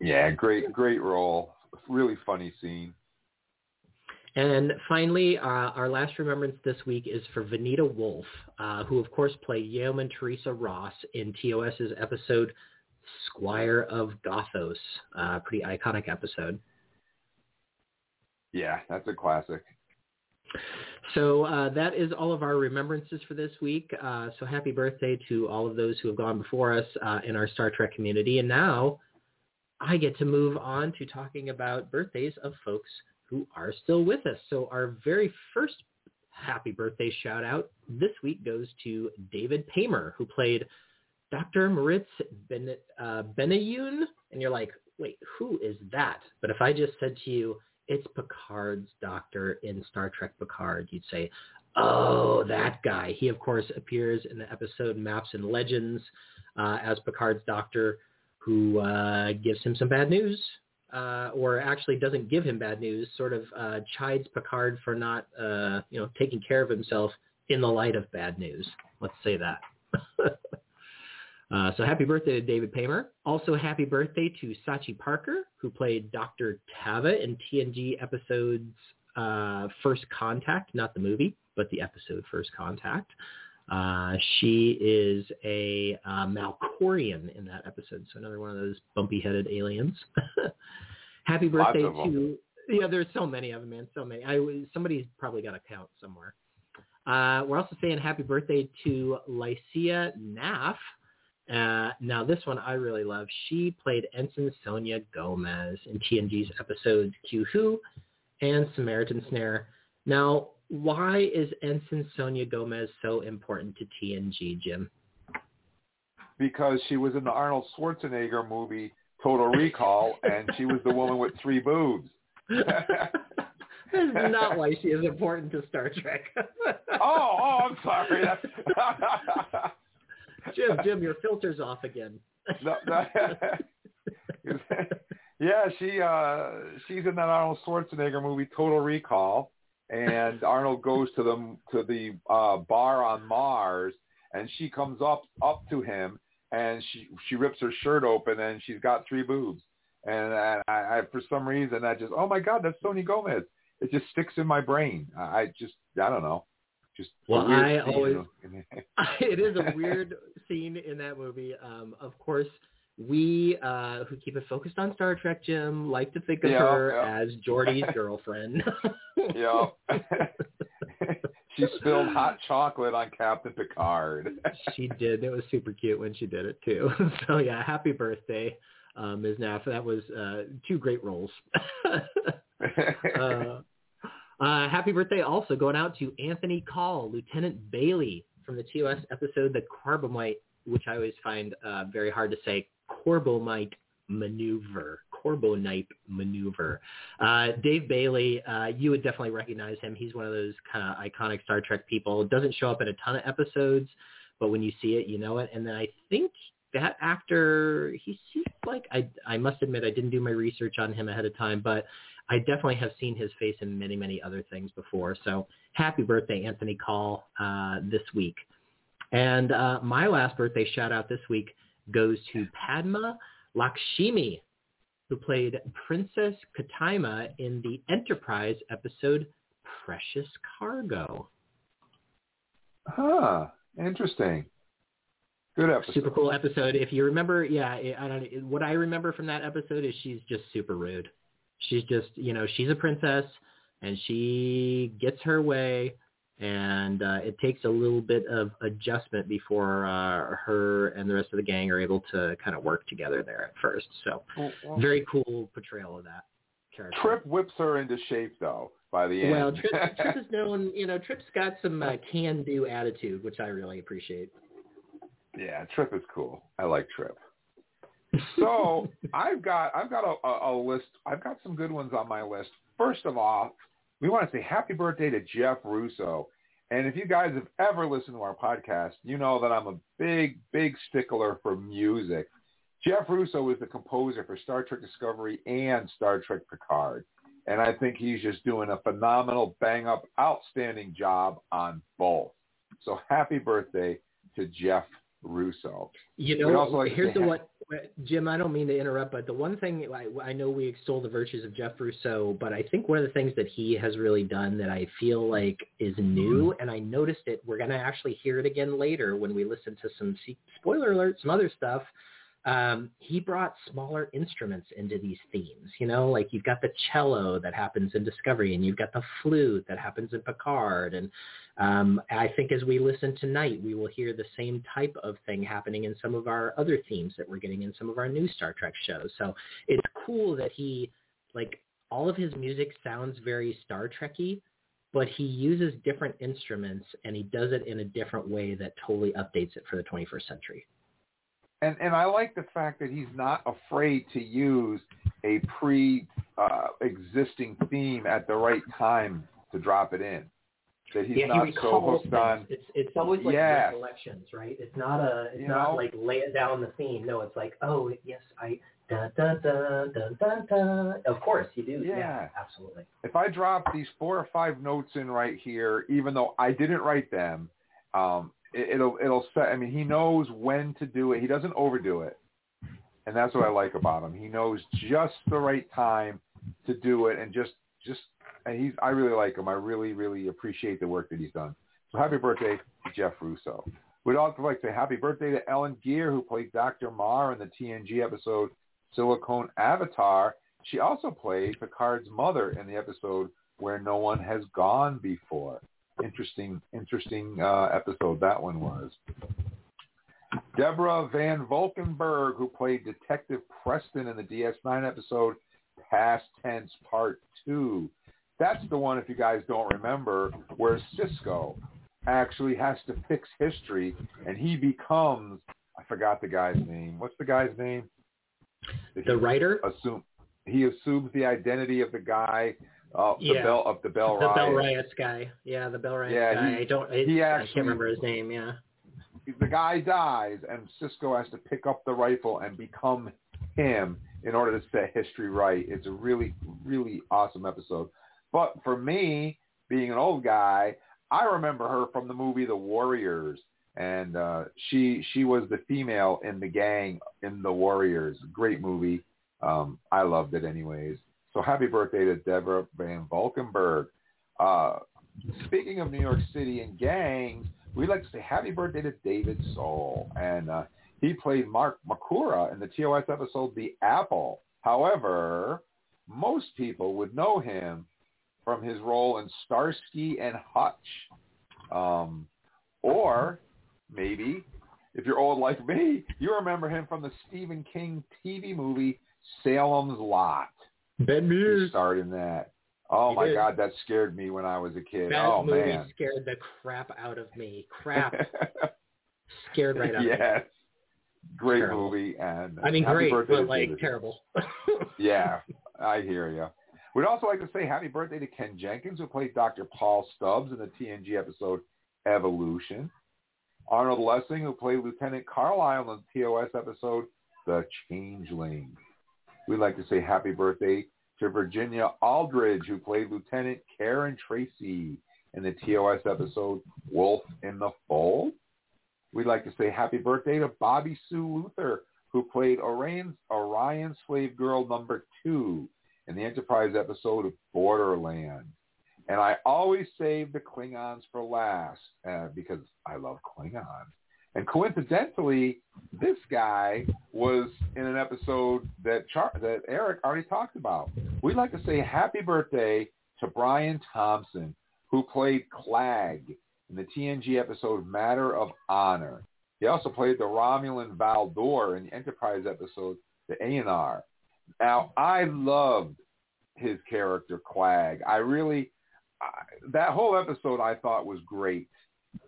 yeah, great great role. Really funny scene. And finally, uh, our last remembrance this week is for Venita Wolf, uh, who of course played Yeoman Teresa Ross in TOS's episode Squire of Gothos. Uh, pretty iconic episode. Yeah, that's a classic. So uh, that is all of our remembrances for this week. Uh, so happy birthday to all of those who have gone before us uh, in our Star Trek community. And now I get to move on to talking about birthdays of folks who are still with us. So our very first happy birthday shout out this week goes to David Paymer, who played Dr. Moritz ben, uh, Benayoun. And you're like, wait, who is that? But if I just said to you, it's Picard's doctor in Star Trek Picard, you'd say, oh, that guy. He, of course, appears in the episode Maps and Legends uh, as Picard's doctor who uh, gives him some bad news, uh, or actually doesn't give him bad news, sort of uh, chides Picard for not, uh, you know, taking care of himself in the light of bad news. Let's say that. Uh, so happy birthday to David Paymer. Also happy birthday to Sachi Parker, who played Dr. Tava in TNG episodes uh, First Contact, not the movie, but the episode First Contact. Uh, she is a uh, Malcorian in that episode, so another one of those bumpy-headed aliens. happy birthday to yeah, there's so many of them, man, so many. I somebody's probably got a count somewhere. Uh, we're also saying happy birthday to Lycia Naff. Uh, now this one I really love. She played Ensign Sonia Gomez in TNG's episodes Q Who and Samaritan Snare. Now, why is Ensign Sonia Gomez so important to TNG, Jim? Because she was in the Arnold Schwarzenegger movie Total Recall, and she was the woman with three boobs. That's not why she is important to Star Trek. oh, oh, I'm sorry. Jim, Jim, your filter's off again. no, no. yeah, she uh she's in that Arnold Schwarzenegger movie Total Recall, and Arnold goes to the to the uh bar on Mars, and she comes up up to him, and she she rips her shirt open, and she's got three boobs, and I, I for some reason I just oh my god that's Sonia Gomez. It just sticks in my brain. I just I don't know. Just Well, I always it is a weird scene in that movie. Um, of course, we uh, who keep it focused on Star Trek, Jim, like to think of Yeah, her yeah. as Geordi's girlfriend. yeah. she spilled hot chocolate on Captain Picard. she did. It was super cute when she did it too. So yeah, happy birthday, uh, Ms. Naff. That was uh, two great roles. uh, uh, happy birthday also going out to Anthony Call, Lieutenant Bailey from the TOS episode, the Corbomite, which I always find uh, very hard to say, Corbomite maneuver, Corbonite maneuver. Uh, Dave Bailey, uh, you would definitely recognize him. He's one of those kind of iconic Star Trek people. Doesn't show up in a ton of episodes, but when you see it, you know it. And then I think that actor, he seems like I I must admit I didn't do my research on him ahead of time, but I definitely have seen his face in many many other things before. So happy birthday, Anthony Call, uh, this week. And uh, my last birthday shout out this week goes to Padma Lakshmi, who played Princess Kaitaama in the Enterprise episode Precious Cargo. Huh. Interesting. Good episode. Super cool episode. If you remember, yeah, I don't. What I remember from that episode is she's just super rude. She's just, you know, she's a princess and she gets her way, and uh, it takes a little bit of adjustment before uh, her and the rest of the gang are able to kind of work together there at first. So, Well, well, very cool portrayal of that character. Trip whips her into shape though by the end. Well, Trip, Trip is known, you know, Trip's got some uh, can-do attitude, which I really appreciate. yeah, Trip is cool. I like Trip. So I've got I've got a, a, a list. I've got some good ones on my list. First of all, we want to say happy birthday to Jeff Russo. And if you guys have ever listened to our podcast, you know that I'm a big, big stickler for music. Jeff Russo is the composer for Star Trek Discovery and Star Trek Picard. And I think he's just doing a phenomenal, bang up, outstanding job on both. So happy birthday to Jeff Russo. You know, also like here's the one, Jim. I don't mean to interrupt, but the one thing I, I know we extol the virtues of Jeff Russo, but I think one of the things that he has really done that I feel like is new, Mm-hmm. and I noticed it. We're going to actually hear it again later when we listen to some spoiler alert, some other stuff. Um, he brought smaller instruments into these themes. You know, like you've got the cello that happens in Discovery, and you've got the flute that happens in Picard, and um, I think as we listen tonight, we will hear the same type of thing happening in some of our other themes that we're getting in some of our new Star Trek shows. So it's cool that he, like, all of his music sounds very Star Trekky, but he uses different instruments and he does it in a different way that totally updates it for the 21st century. and and I like the fact that he's not afraid to use a pre uh, existing theme at the right time to drop it in. That he's yeah, not he so hooked on. It's it's always like Yes. recollections, right? It's not a it's You not know? like lay it down the theme. No, it's like oh yes I da da da da da da. Of course you do. Yeah. absolutely. If I drop these four or five notes in right here, even though I didn't write them, um, it, it'll it'll set. I mean, he knows when to do it. He doesn't overdo it, and that's what I like about him. He knows just the right time to do it, and just just. And he's. I really like him. I really really appreciate the work that he's done. So happy birthday to Jeff Russo. We'd also like to say happy birthday to Ellen Geer, who played Dr. Marr in the TNG episode Silicon Avatar. She also played Picard's mother in the episode Where No One Has Gone Before. Interesting, interesting uh, episode that one was. Deborah Van Valkenburgh, who played Detective Preston in the DS9 episode Past Tense Part 2. That's the one, if you guys don't remember, where Sisko actually has to fix history and he becomes, I forgot the guy's name. What's the guy's name? The he writer, Assume, he assumes the identity of the guy uh, the Yeah. Bell of the Bell the Bell Riot. Riots guy. Yeah, the Bell Riots Yeah, guy. he- I don't. I, he I can't remember his name. Yeah. the guy dies and Sisko has to pick up the rifle and become him in order to set history right. It's a really, really awesome episode. But for me, being an old guy, I remember her from the movie The Warriors. And uh, she she was the female in the gang in The Warriors. Great movie. Um, I loved it anyways. So happy birthday to Deborah Van Valkenburgh. Uh, speaking of New York City and gangs, we'd like to say happy birthday to David Soul. And uh, he played Mark Makora in the TOS episode The Apple. However, most people would know him from his role in Starsky and Hutch. Um, or maybe, if you're old like me, you remember him from the Stephen King TV movie Salem's Lot. Ben He starred in that. Oh You my did. God, that scared me when I was a kid. That oh movie man. scared the crap out of me. Crap. scared right out of me. yes. Great Terrible. movie and I mean, great, but like terrible. Yeah, I hear you. We'd also like to say happy birthday to Ken Jenkins, who played Dr. Paul Stubbs in the TNG episode Evolution. Arnold Lessing, who played Lieutenant Carlisle in the TOS episode The Changeling. We'd like to say happy birthday to Virginia Aldridge, who played Lieutenant Karen Tracy in the TOS episode Wolf in the Fold. We'd like to say happy birthday to Bobbie Sue Luther, who played Orion's, Orion Slave Girl number two in the Enterprise episode of Borderland. And I always save the Klingons for last uh, because I love Klingons. And coincidentally, this guy was in an episode that Char- that Eric already talked about. We'd like to say happy birthday to Brian Thompson, who played Klag in the TNG episode Matter of Honor. He also played the Romulan Valdore in the Enterprise episode The Aenar. Now, I loved his character Klag. I really, I, that whole episode I thought was great,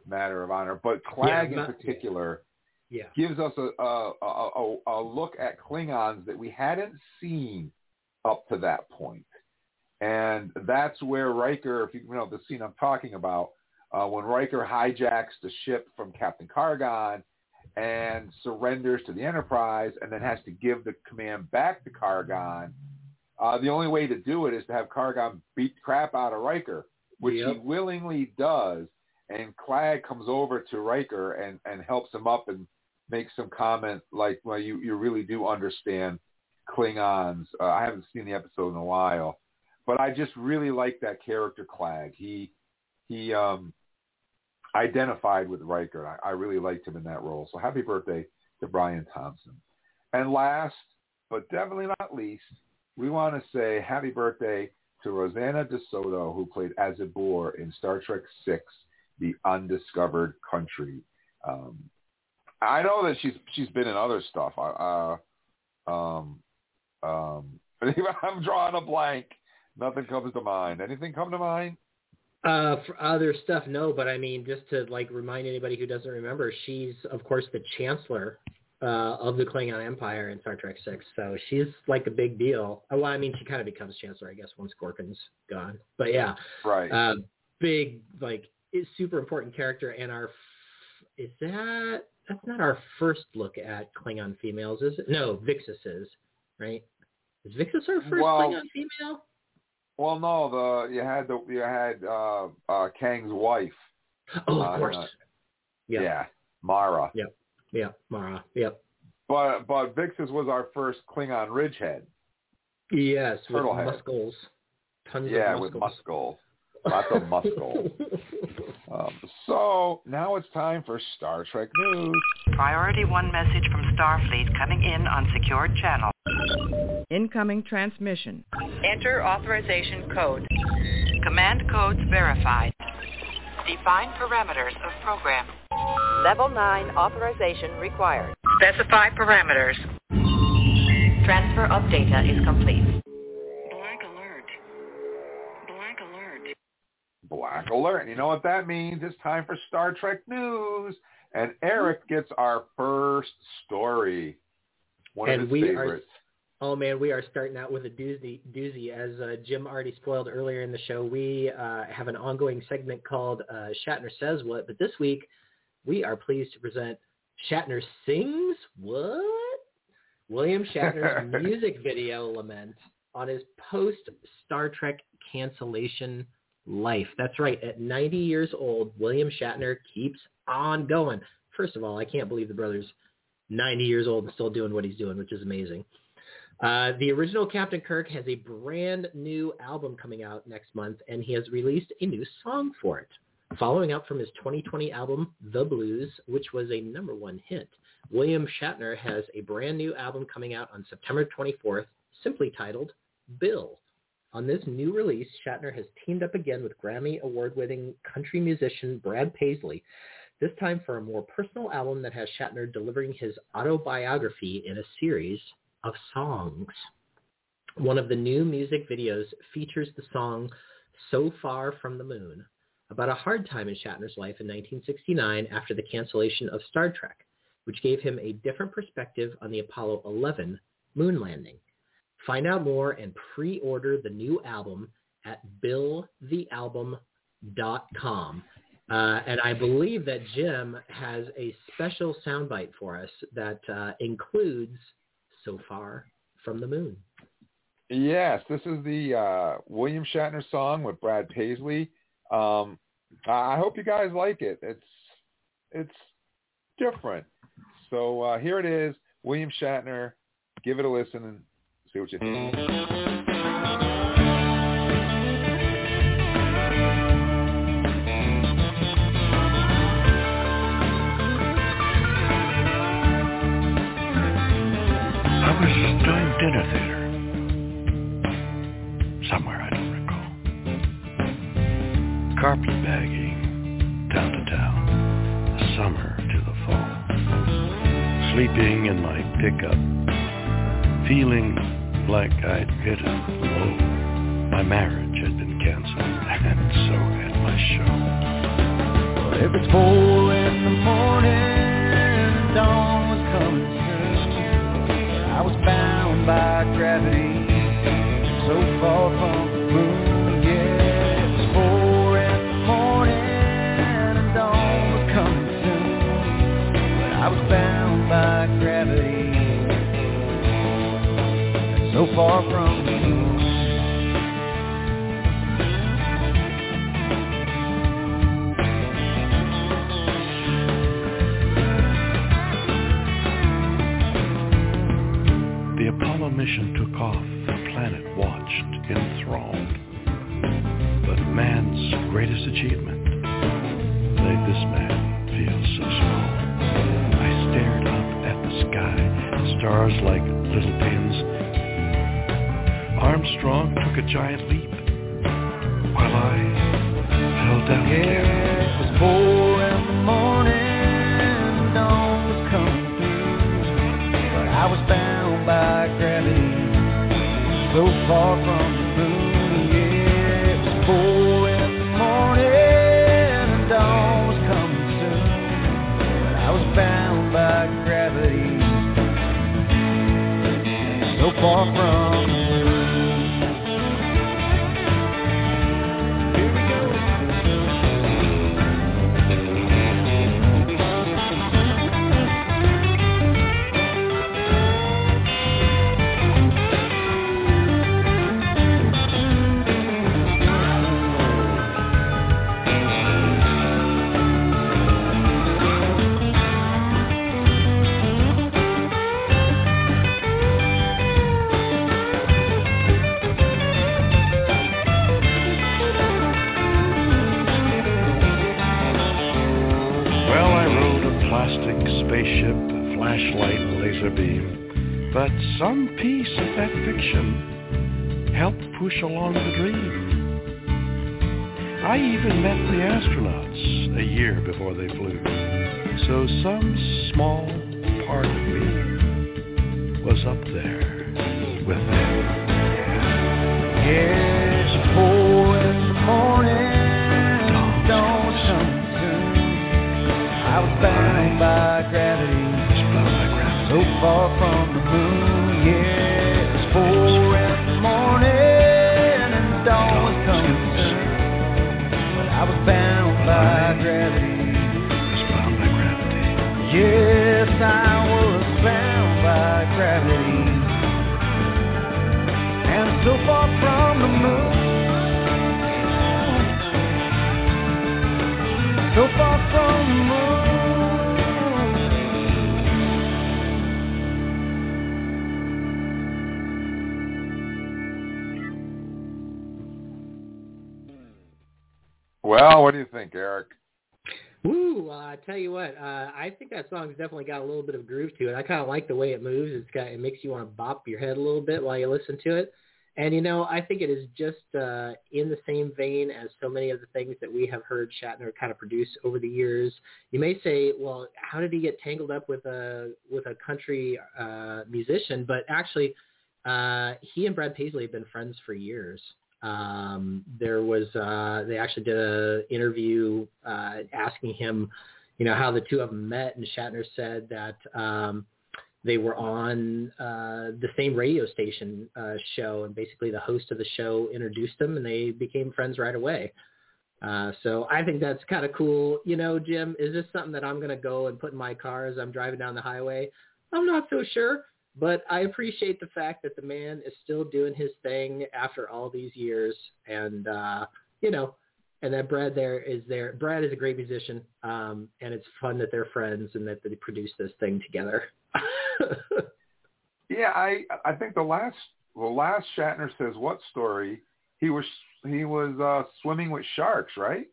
Matter of Honor. But Klag Yeah, in particular yeah. gives us a, a, a, a, look at Klingons that we hadn't seen up to that point. And that's where Riker, if you you know the scene I'm talking about, uh, when Riker hijacks the ship from Captain Kargan and surrenders to the Enterprise and then has to give the command back to Kargan, uh, the only way to do it is to have Kargan beat crap out of Riker, which Yep. he willingly does. And Klag comes over to Riker and, and helps him up and makes some comment like, well, you, you really do understand Klingons. Uh, I haven't seen the episode in a while, but I just really like that character Klag. He he um, identified with Riker. I, I really liked him in that role. So happy birthday to Brian Thompson. And last, but definitely not least, we want to say happy birthday to Rosanna DeSoto, who played Azetbur in Star Trek VI, The Undiscovered Country. Um, I know that she's she's been in other stuff. Uh, um, um, I'm drawing a blank. Nothing comes to mind. Anything come to mind? Uh, for other stuff, no, but I mean, just to like remind anybody who doesn't remember, she's of course the chancellor uh, of the Klingon Empire in Star Trek Six, so she's like a big deal. Uh, Well, I mean, she kind of becomes chancellor, I guess, once Gorkon's gone. But yeah, Right. uh, big like is super important character, and our f- is that that's not our first look at Klingon females, is it? No, Vixis is right. Is Vixis our first Well, Klingon female? Well, no, the you had the you had uh, uh, Kang's wife. Oh, uh, of course. uh, Yeah. yeah, Mara. Yep. Yeah, Mara. Yep. But but Vixis was our first Klingon Ridgehead. Yes, with Turtlehead. muscles. Tons Yeah, of with muscles. muscle. Lots of muscle. um, so now it's time for Star Trek news. Priority 1 message from Starfleet coming in on secured channel. Incoming transmission. Enter authorization code. Command codes verified. Define parameters of program. Level 9 authorization required. Specify parameters. Transfer of data is complete. Black alert. Black alert. Black alert. You know what that means? It's time for Star Trek news. And Eric gets our first story. One of his we favorites. Oh man, we are starting out with a doozy. Doozy, as uh, Jim already spoiled earlier in the show. We uh, have an ongoing segment called uh, Shatner Says What, but this week we are pleased to present Shatner Sings What? William Shatner's music video lament on his post Star Trek cancellation life. That's right. At 90 years old, William Shatner keeps on going. First of all, I can't believe the brother's 90 years old and still doing what he's doing, which is amazing. Uh, the original Captain Kirk has a brand new album coming out next month, and he has released a new song for it. Following up from his 2020 album, The Blues, which was a number one hit, William Shatner has a brand new album coming out on September 24th, simply titled Bill. On this new release, Shatner has teamed up again with Grammy award-winning country musician Brad Paisley, this time for a more personal album that has Shatner delivering his autobiography in a series of songs. One of the new music videos features the song So Far from the Moon, about a hard time in Shatner's life in 1969 after the cancellation of Star Trek, which gave him a different perspective on the Apollo 11 moon landing. Find out more and pre-order the new album at billthealbum.com. Uh, and I believe that Jim has a special soundbite for us that uh, includes So Far from the Moon. Yes, this is the uh, William Shatner song with Brad Paisley. Um, I hope you guys like it. It's it's different. So uh, here it is, William Shatner. Give it a listen and see what you think. Sleeping in my pickup. Feeling like I'd hit a low. My marriage had been canceled and so had my show. Well, if it's four in the morning, dawn was coming soon. I was bound by gravity, so far from the moon. Far from the. The Apollo mission took off. The planet watched, enthralled. But man's greatest achievement made this man feel so small. I stared up at the sky, stars like little pins. Armstrong took a giant leap, while I fell down. Yeah, it was four in the morning, dawn was coming through. But I was bound by gravity, so far from the moon. Yeah, it was four in the morning, dawn was coming soon. But I was bound by gravity, so far from some piece of that fiction helped push along the dream. I even met the astronauts a year before they flew. So some small part of me was up there with them. Yeah, four in the morning, dawn soon. I was bound by gravity, so far from so far from the moon. So far from the moon. Well, what do you think, Eric? Ooh, Uh, I tell you what, uh, I think that song's definitely got a little bit of groove to it. I kind of like the way it moves. It's got it makes you want to bop your head a little bit while you listen to it. And you know, I think it is just uh, in the same vein as so many of the things that we have heard Shatner kind of produce over the years. You may say, well, how did he get tangled up with a with a country uh, musician? But actually, uh, he and Brad Paisley have been friends for years. Um, there was uh, they actually did a interview uh, asking him, you know, how the two of them met, and Shatner said that um, they were on uh, the same radio station uh, show, and basically the host of the show introduced them, and they became friends right away. Uh, so I think that's kind of cool. You know, Jim, is this something that I'm going to go and put in my car as I'm driving down the highway? I'm not so sure. But I appreciate the fact that the man is still doing his thing after all these years, and uh, you know, and that Brad there is there. Brad is a great musician, um, and it's fun that they're friends and that they produce this thing together. yeah, I I think the last the last Shatner says what story he was he was uh, swimming with sharks, right?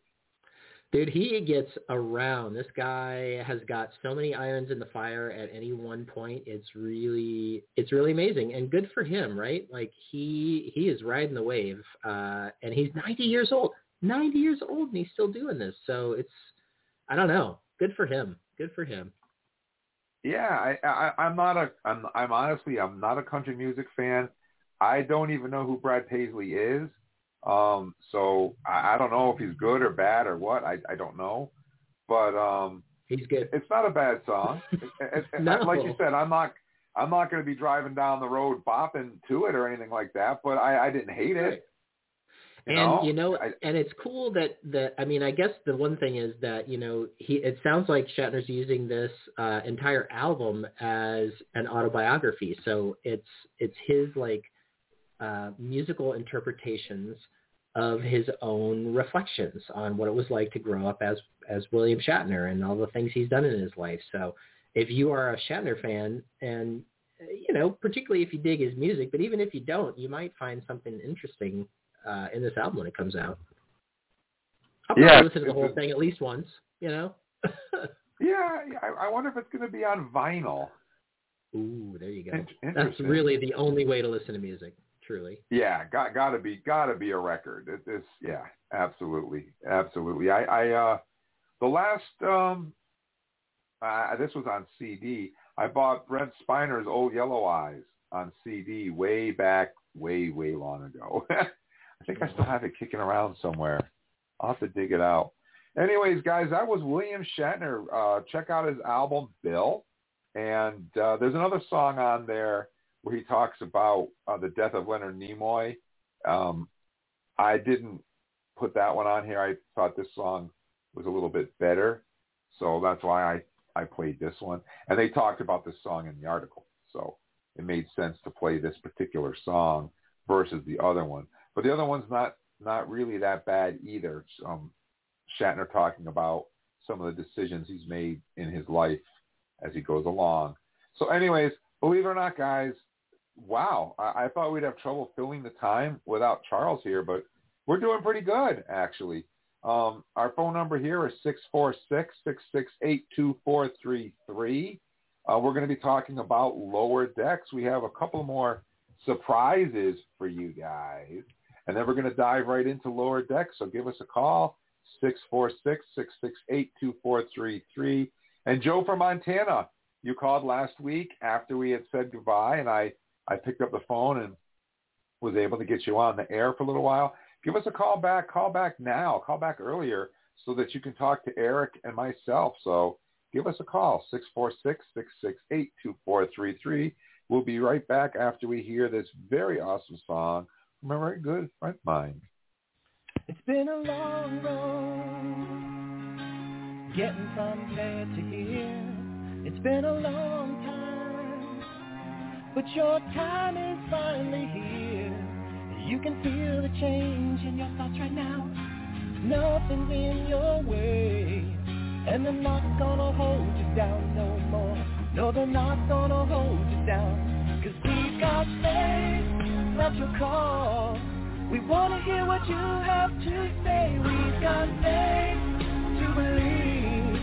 Dude, he gets around. This guy has got so many irons in the fire at any one point. It's really it's really amazing and good for him, right? Like he he is riding the wave. Uh and he's 90 years old. 90 years old and he's still doing this. So it's I don't know. Good for him. Good for him. Yeah, I, I I'm not a I'm I'm honestly I'm not a country music fan. I don't even know who Brad Paisley is. Um, so I, I don't know if he's good or bad or what. I, I don't know, but um, he's good. It's not a bad song. it, it, no. Like you said, I'm not I'm not going to be driving down the road bopping to it or anything like that. But I, I didn't hate it. And you know, I, and it's cool that that I mean, I guess the one thing is that you know he. It sounds like Shatner's using this uh, entire album as an autobiography. So it's it's his like uh, musical interpretations of his own reflections on what it was like to grow up as as William Shatner and all the things he's done in his life. So if you are a Shatner fan and you know, particularly if you dig his music, but even if you don't, you might find something interesting uh, in this album when it comes out. I'll yeah, listen to the whole thing at least once, you know. yeah, I, I wonder if it's going to be on vinyl. Ooh, there you go. In- That's really the only way to listen to music truly. Yeah, got got to be got to be a record. It, it's yeah, absolutely, absolutely. I, I uh, the last um, uh, this was on CD. I bought Brent Spiner's Old Yellow Eyes on CD way back, way way long ago. I think I still have it kicking around somewhere. I'll have to dig it out. Anyways, guys, that was William Shatner. Uh, check out his album Bill, and uh, there's another song on there where he talks about uh, the death of Leonard Nimoy. Um, I didn't put that one on here. I thought this song was a little bit better, so that's why I I played this one. And they talked about this song in the article, so it made sense to play this particular song versus the other one. But the other one's not not really that bad either. Um, Shatner talking about some of the decisions he's made in his life as he goes along. So, anyways, believe it or not, guys, wow, I, I thought we'd have trouble filling the time without Charles here, but we're doing pretty good, actually. Um, our phone number here is six four six six six eight two four three three. Uh, we're going to be talking about lower decks. We have a couple more surprises for you guys, and then we're going to dive right into lower decks. So give us a call, six four six six six eight two four three three. And Joe from Montana, you called last week after we had said goodbye, and I I picked up the phone and was able to get you on the air for a little while. Give us a call back. Call back now. Call back earlier so that you can talk to Eric and myself. So give us a call, 646-668-2433. We'll be right back after we hear this very awesome song from a very good friend of mine. It's been a long road getting from there to here. It's been a long time, but your time is finally here. You can feel the change in your thoughts right now. Nothing's in your way, and they're not gonna hold you down no more. No, they're not gonna hold you down, cause we've got faith that you'll call. We wanna hear what you have to say. We've got faith to believe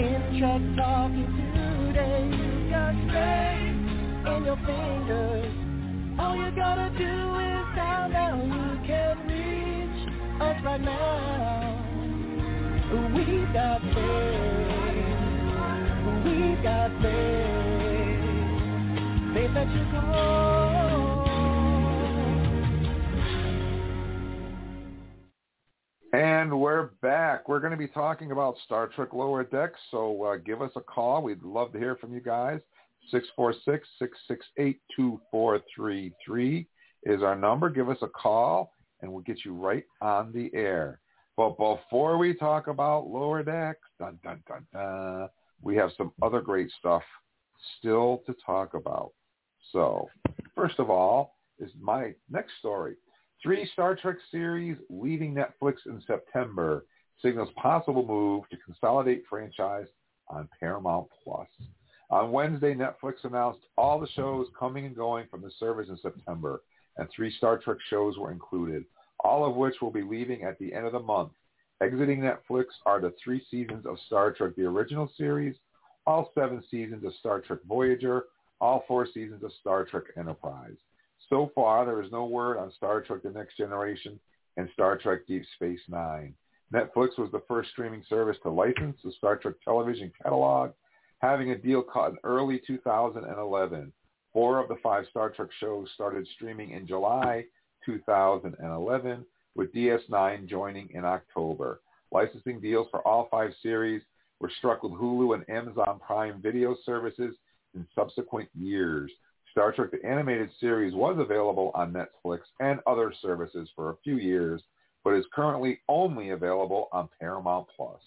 in Trek Talking today. You've got faith in your fingers. All you gotta do is down now. You can reach us right now. We've got faith. We've got faith. Faith that you call. And we're back. We're going to be talking about Star Trek Lower Decks, so uh, give us a call. We'd love to hear from you guys. 646-668-2433 is our number. Give us a call, and we'll get you right on the air. But before we talk about Lower Decks, dun, dun, dun, dun, we have some other great stuff still to talk about. So, first of all, is my next story. Three Star Trek series leaving Netflix in September signals possible move to consolidate franchise on Paramount Plus. On Wednesday, Netflix announced all the shows coming and going from the service in September, and three Star Trek shows were included, all of which will be leaving at the end of the month. Exiting Netflix are the three seasons of Star Trek the original series, all seven seasons of Star Trek Voyager, all four seasons of Star Trek Enterprise. So far, there is no word on Star Trek The Next Generation and Star Trek Deep Space Nine. Netflix was the first streaming service to license the Star Trek television catalog, having a deal cut in early 2011. Four of the five Star Trek shows started streaming in July 2011, with DS9 joining in October. Licensing deals for all five series were struck with Hulu and Amazon Prime video services in subsequent years. Star Trek the Animated Series was available on Netflix and other services for a few years, but is currently only available on Paramount Plus.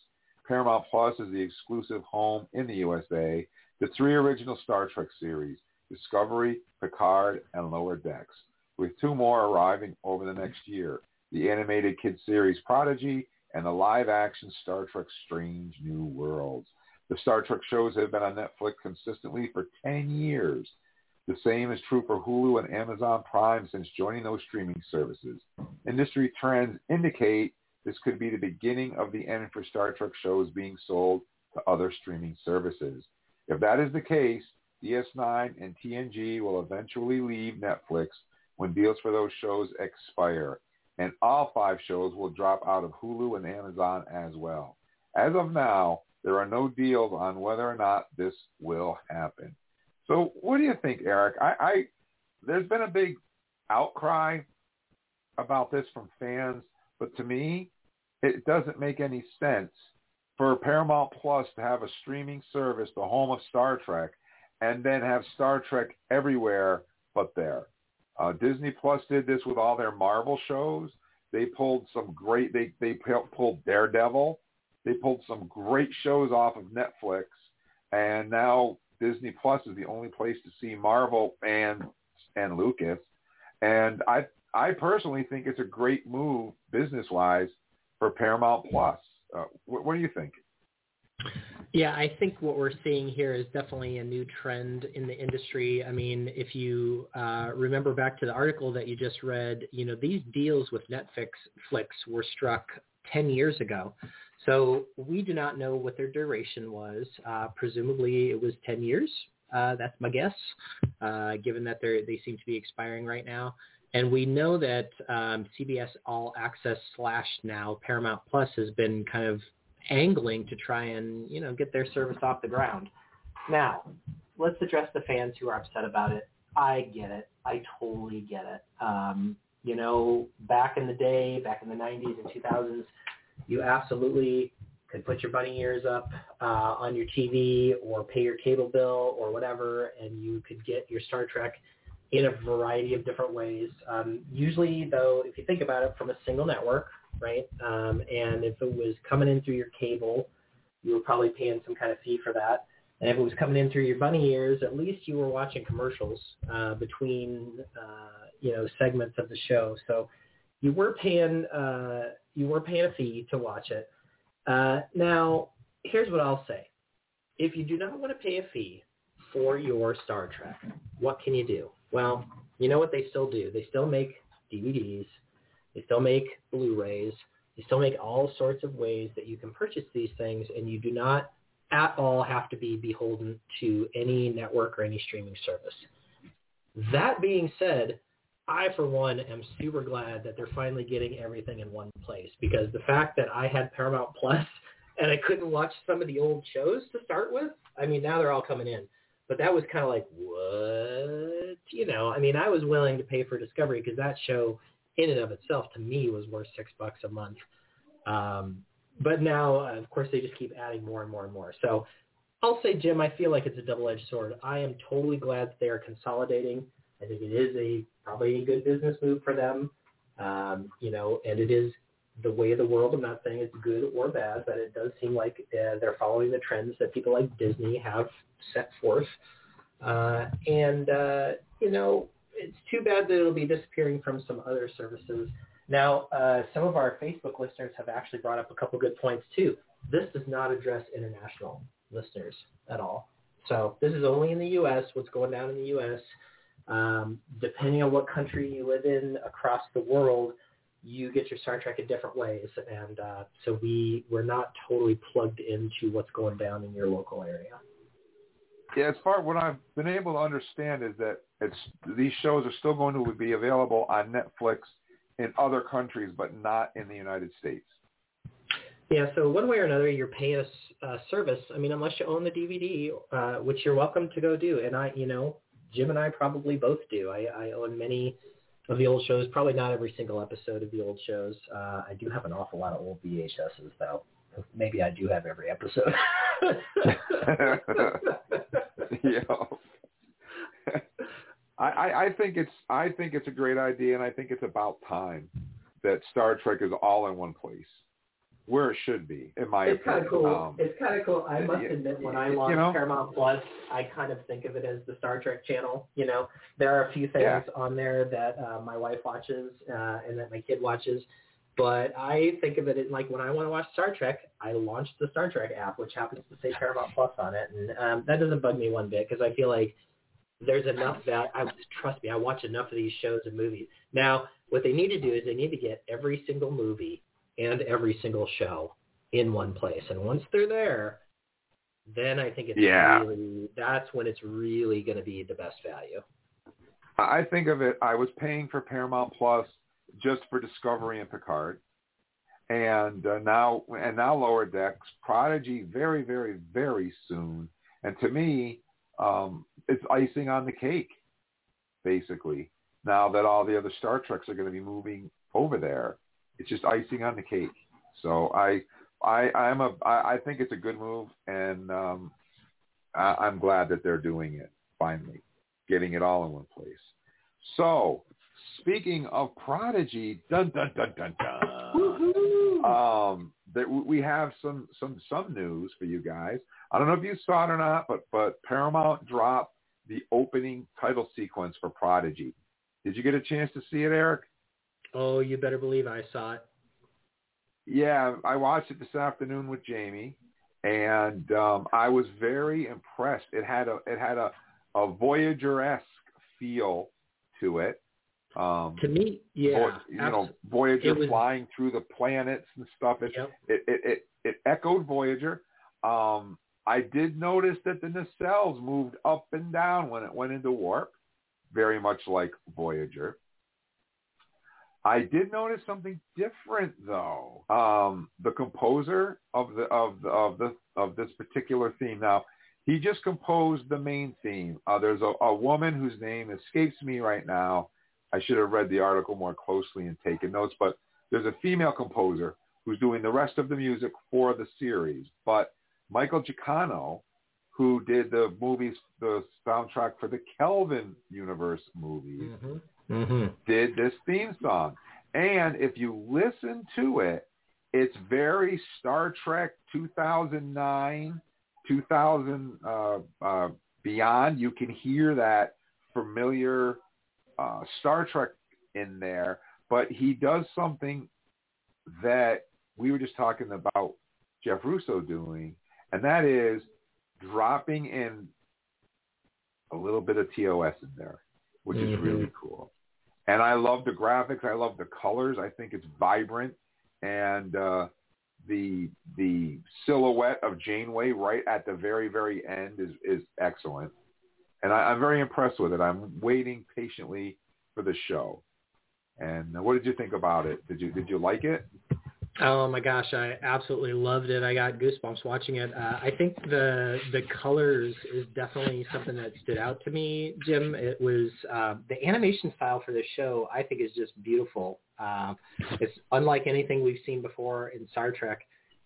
Paramount Plus is the exclusive home in the USA to three original Star Trek series, Discovery, Picard, and Lower Decks, with two more arriving over the next year, the animated kid series Prodigy and the live-action Star Trek Strange New Worlds. The Star Trek shows have been on Netflix consistently for 10 years. The same is true for Hulu and Amazon Prime since joining those streaming services. Industry trends indicate this could be the beginning of the end for Star Trek shows being sold to other streaming services. If that is the case, DS9 and TNG will eventually leave Netflix when deals for those shows expire, and all five shows will drop out of Hulu and Amazon as well. As of now, there are no deals on whether or not this will happen. So what do you think, Eric? I, I there's been a big outcry about this from fans, but to me, it doesn't make any sense for Paramount Plus to have a streaming service, the home of Star Trek, and then have Star Trek everywhere but there. Uh, Disney Plus did this with all their Marvel shows. They pulled some great. They they pulled Daredevil. They pulled some great shows off of Netflix, and now Disney Plus is the only place to see Marvel and and Lucas. And I I personally think it's a great move business wise for Paramount Plus. Uh, what, what do you think? Yeah, I think what we're seeing here is definitely a new trend in the industry. I mean, if you uh, remember back to the article that you just read, you know, these deals with Netflix flicks were struck 10 years ago. So we do not know what their duration was. Uh, presumably it was 10 years. Uh, that's my guess, uh, given that they they seem to be expiring right now. And we know that um, CBS All Access slash now Paramount Plus has been kind of angling to try and you know get their service off the ground. Now, let's address the fans who are upset about it. I get it. I totally get it. Um, you know, back in the day, back in the 90s and 2000s, you absolutely could put your bunny ears up uh, on your TV or pay your cable bill or whatever, and you could get your Star Trek in a variety of different ways. Um, usually, though, if you think about it, from a single network, right? Um, and if it was coming in through your cable, you were probably paying some kind of fee for that. And if it was coming in through your bunny ears, at least you were watching commercials uh, between, uh, you know, segments of the show. So you were paying uh, you were paying a fee to watch it. Uh, now, here's what I'll say: if you do not want to pay a fee for your Star Trek, what can you do? Well, you know what they still do? They still make DVDs. They still make Blu-rays. They still make all sorts of ways that you can purchase these things, and you do not at all have to be beholden to any network or any streaming service. That being said, I, for one, am super glad that they're finally getting everything in one place because the fact that I had Paramount Plus and I couldn't watch some of the old shows to start with, I mean, now they're all coming in. But that was kind of like, what? You know, I mean, I was willing to pay for Discovery because that show in and of itself to me was worth six bucks a month. Um, but now, of course, they just keep adding more and more and more. So I'll say, Jim, I feel like it's a double-edged sword. I am totally glad that they are consolidating. I think it is a probably a good business move for them. Um, you know, and it is the way of the world. I'm not saying it's good or bad, but it does seem like uh, they're following the trends that people like Disney have set forth. Uh, and uh, you know, it's too bad that it'll be disappearing from some other services. Now, uh, some of our Facebook listeners have actually brought up a couple good points too. This does not address international listeners at all. So this is only in the U.S. What's going down in the U.S. Um, depending on what country you live in across the world, you get your Star Trek in different ways, and uh, so we we're not totally plugged into what's going down in your local area. Yeah, as far what I've been able to understand is that it's these shows are still going to be available on Netflix in other countries, but not in the United States. Yeah, so one way or another, you're paying a uh, service. I mean, unless you own the DVD, uh, which you're welcome to go do. And I, you know, Jim and I probably both do. I, I own many of the old shows. Probably not every single episode of the old shows. Uh, I do have an awful lot of old VHSs, though. Maybe I do have every episode. yeah. I, I think it's I think it's a great idea, and I think it's about time that Star Trek is all in one place, where it should be, in my it's opinion. Kind of cool. Um, it's kind of cool. I must admit, when I you know? Paramount Plus, I kind of think of it as the Star Trek channel. You know, there are a few things Yeah. on there that uh, my wife watches uh, and that my kid watches, but I think of it as like when I want to watch Star Trek, I launch the Star Trek app, which happens to say Paramount Plus on it, and um, that doesn't bug me one bit because I feel like there's enough that I trust me, I watch enough of these shows and movies. Now, what they need to do is they need to get every single movie and every single show in one place, and once they're there, then I think it's Yeah. really that's when it's really going to be the best value. I think of it. I was paying for Paramount Plus just for Discovery and Picard, and uh, now and now Lower Decks, Prodigy, very, very, very soon. And to me, um, it's icing on the cake, basically. Now that all the other Star Treks are going to be moving over there, it's just icing on the cake. So I, I, I'm a, I, I think it's a good move, and um, I, I'm glad that they're doing it finally, getting it all in one place. So, speaking of Prodigy, dun dun dun dun dun. Um, that we have some some some news for you guys. I don't know if you saw it or not, but but Paramount dropped the opening title sequence for Prodigy. Did you get a chance to see it, Eric? Oh, you better believe I saw it. Yeah, I watched it this afternoon with Jamie, and um, I was very impressed. It had a it had a, a Voyager esque feel to it. Um, To me, yeah, you know, Voyager was- flying through the planets and stuff. It Yep. it, it, it, it echoed Voyager. Um, I did notice that the nacelles moved up and down when it went into warp, very much like Voyager. I did notice something different though. Um, the composer of the of the of the of this particular theme. Now, he just composed the main theme. Uh, there's a, a woman whose name escapes me right now. I should have read the article more closely and taken notes, but there's a female composer who's doing the rest of the music for the series. But Michael Giacchino, who did the movies, the soundtrack for the Kelvin universe movies, Mm-hmm. Did this theme song. And if you listen to it, it's very Star Trek 2009, 2000 uh, uh, beyond. You can hear that familiar uh, Star Trek in there, but he does something that we were just talking about Jeff Russo doing, and that is dropping in a little bit of TOS in there, which is Mhm. really cool. And I love the graphics. I love the colors. I think it's vibrant, and uh, the the silhouette of Janeway right at the very very end is is excellent. And I, I'm very impressed with it. I'm waiting patiently for the show. And what did you think about it? Did you did you like it? Oh my gosh, I absolutely loved it. I got goosebumps watching it. Uh, I think the the colors is definitely something that stood out to me, Jim. It was uh, the animation style for the show. I think is just beautiful. Uh, it's unlike anything we've seen before in Star Trek,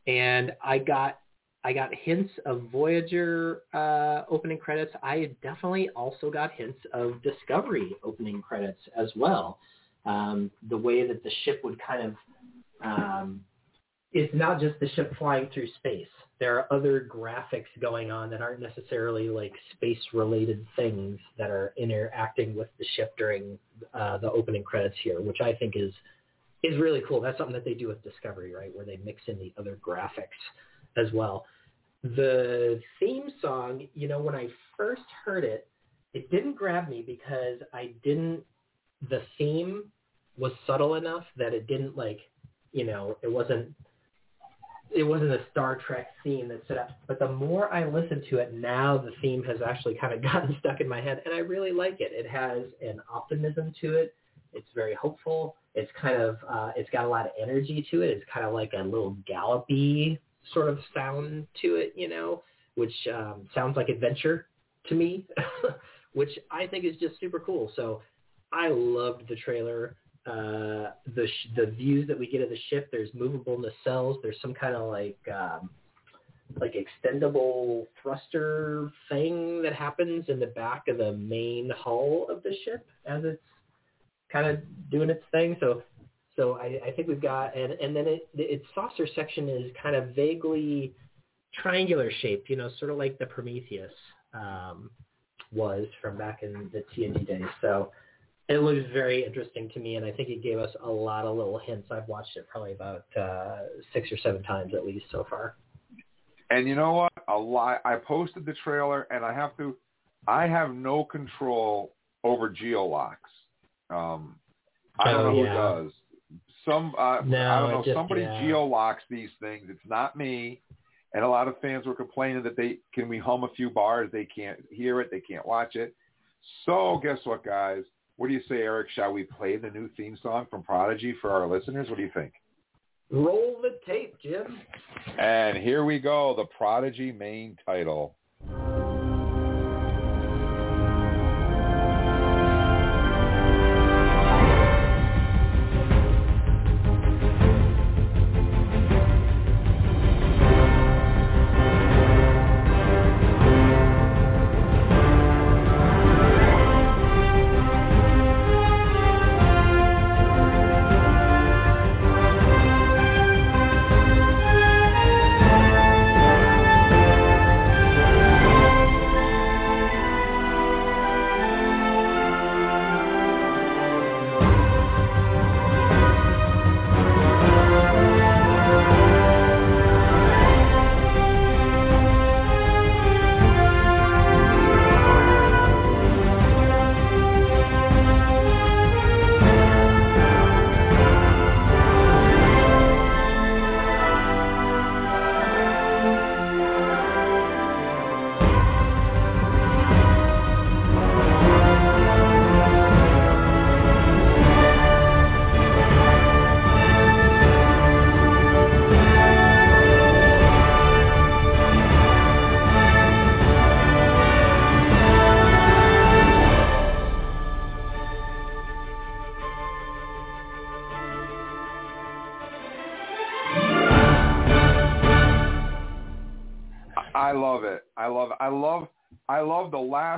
and I got I got hints of Voyager uh, opening credits. I definitely also got hints of Discovery opening credits as well. Um, the way that the ship would kind of um, it's not just the ship flying through space. There are other graphics going on that aren't necessarily like space-related things that are interacting with the ship during uh, the opening credits here, which I think is is really cool. That's something that they do with Discovery, right, where they mix in the other graphics as well. The theme song, you know, when I first heard it, it didn't grab me because I didn't. The theme was subtle enough that it didn't like you know, it wasn't it wasn't a Star Trek theme that set up. But the more I listen to it now, the theme has actually kind of gotten stuck in my head, and I really like it. It has an optimism to it. It's very hopeful. It's kind of uh, it's got a lot of energy to it. It's kind of like a little gallopy sort of sound to it, you know, which um, sounds like adventure to me, which I think is just super cool. So I loved the trailer uh, the sh- the views that we get of the ship. There's movable nacelles. There's some kind of like um, like extendable thruster thing that happens in the back of the main hull of the ship as it's kind of doing its thing. So so I, I think we've got and and then it its saucer section is kind of vaguely triangular shaped, you know, sort of like the Prometheus um, was from back in the TNG days. So it looks very interesting to me, and I think it gave us a lot of little hints. I've watched it probably about uh, six or seven times at least so far. And you know what? A lot. I posted the trailer, and I have to. I have no control over geolocks. Um, I don't Oh, know yeah. who does. Some uh, No, I don't know. just- somebody yeah. geolocks these things. It's not me. And a lot of fans were complaining that they can we hum a few bars, they can't hear it, they can't watch it. So guess what, guys? What do you say, Eric? Shall we play the new theme song from Prodigy for our listeners? What do you think? Roll the tape, Jim. And here we go, the Prodigy main title.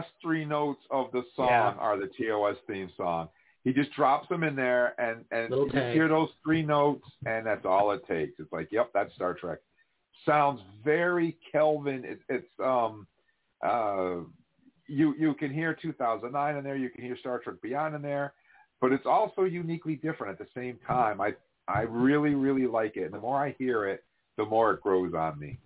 Last three notes of the song Yeah. are the TOS theme song. He just drops them in there and and Little you just hear those three notes and that's all it takes. It's like, yep, that's Star Trek. Sounds very Kelvin. It, it's um uh you you can hear 2009 in there, you can hear Star Trek Beyond in there, but it's also uniquely different at the same time. I I really really like it. And the more I hear it, the more it grows on me.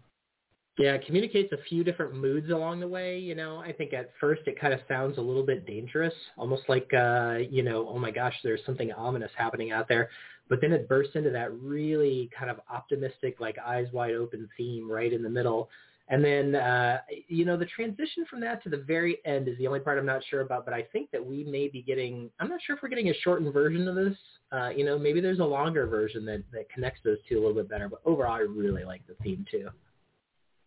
Yeah, it communicates a few different moods along the way. You know, I think at first it kind of sounds a little bit dangerous, almost like, uh, you know, oh my gosh, there's something ominous happening out there. But then it bursts into that really kind of optimistic, like eyes wide open theme right in the middle. And then, uh, you know, the transition from that to the very end is the only part I'm not sure about. But I think that we may be getting, I'm not sure if we're getting a shortened version of this. Uh, you know, maybe there's a longer version that, that connects those two a little bit better. But overall, I really like the theme too.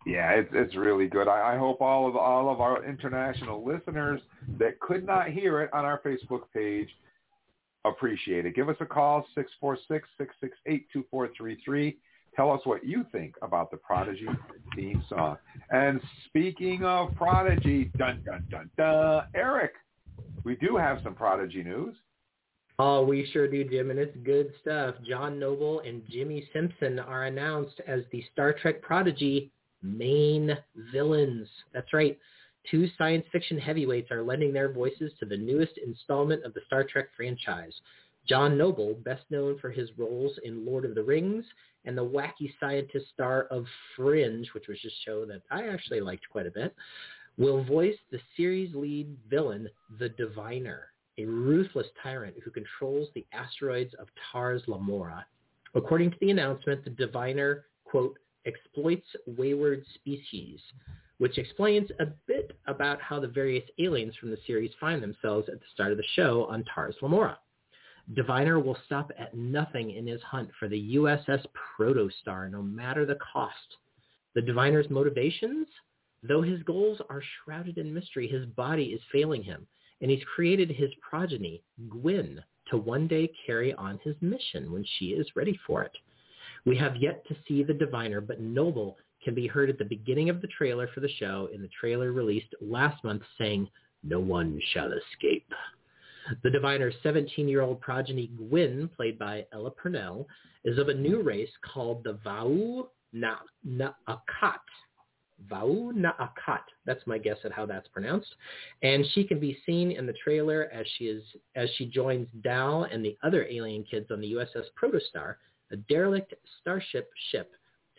Yeah, it's it's really good. I, I hope all of all of our international listeners that could not hear it on our Facebook page appreciate it. Give us a call six four six six six eight two four three three. Tell us what you think about the Prodigy theme song. And speaking of Prodigy, dun dun dun dun, Eric, we do have some Prodigy news. Oh, we sure do, Jim, and it's good stuff. John Noble and Jimmy Simpson are announced as the Star Trek Prodigy main villains. That's right. Two science fiction heavyweights are lending their voices to the newest installment of the Star Trek franchise. John Noble, best known for his roles in Lord of the Rings and the wacky scientist star of Fringe, which was a show that I actually liked quite a bit, will voice the series lead villain, the Diviner, a ruthless tyrant who controls the asteroids of Tars Lamora. According to the announcement, the Diviner, quote, exploits wayward species, which explains a bit about how the various aliens from the series find themselves at the start of the show on Tars Lamora. Diviner will stop at nothing in his hunt for the USS Protostar, no matter the cost. The Diviner's motivations? Though his goals are shrouded in mystery, his body is failing him, and he's created his progeny, Gwyn, to one day carry on his mission when she is ready for it. We have yet to see the diviner, but Noble can be heard at the beginning of the trailer for the show in the trailer released last month saying, no one shall escape. The diviner's 17-year-old progeny Gwyn, played by Ella Purnell, is of a new race called the Vau Na'akat. Vau Na'akat. That's my guess at how that's pronounced. And she can be seen in the trailer as she is as she joins Dal and the other alien kids on the USS Protostar a derelict starship ship,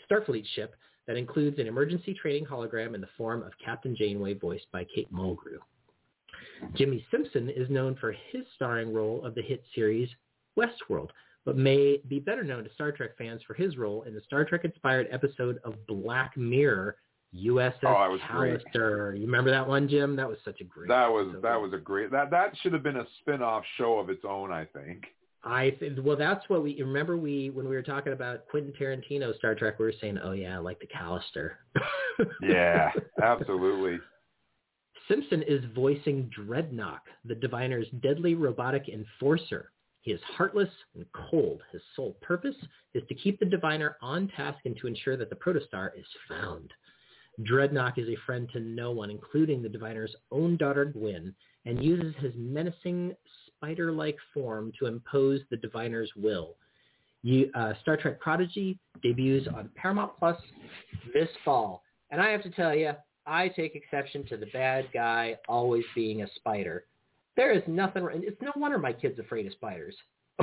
Starfleet ship that includes an emergency training hologram in the form of Captain Janeway voiced by Kate Mulgrew. Jimmy Simpson is known for his starring role of the hit series Westworld, but may be better known to Star Trek fans for his role in the Star Trek-inspired episode of Black Mirror, USS oh, Callister. You remember that one, Jim? That was such a great. That was episode. that was a great. That that should have been a spin-off show of its own, I think. I th- well, that's what we remember. We when we were talking about Quentin Tarantino Star Trek, we were saying, "Oh yeah, like the Callister." yeah, absolutely. Simpson is voicing Dreadnought, the Diviner's deadly robotic enforcer. He is heartless and cold. His sole purpose is to keep the Diviner on task and to ensure that the Protostar is found. Dreadnought is a friend to no one, including the Diviner's own daughter Gwyn, and uses his menacing spider-like form to impose the diviner's will. You, uh, Star Trek Prodigy debuts on Paramount Plus this fall. And I have to tell you, I take exception to the bad guy always being a spider. There is nothing. And it's no wonder my kid's are afraid of spiders.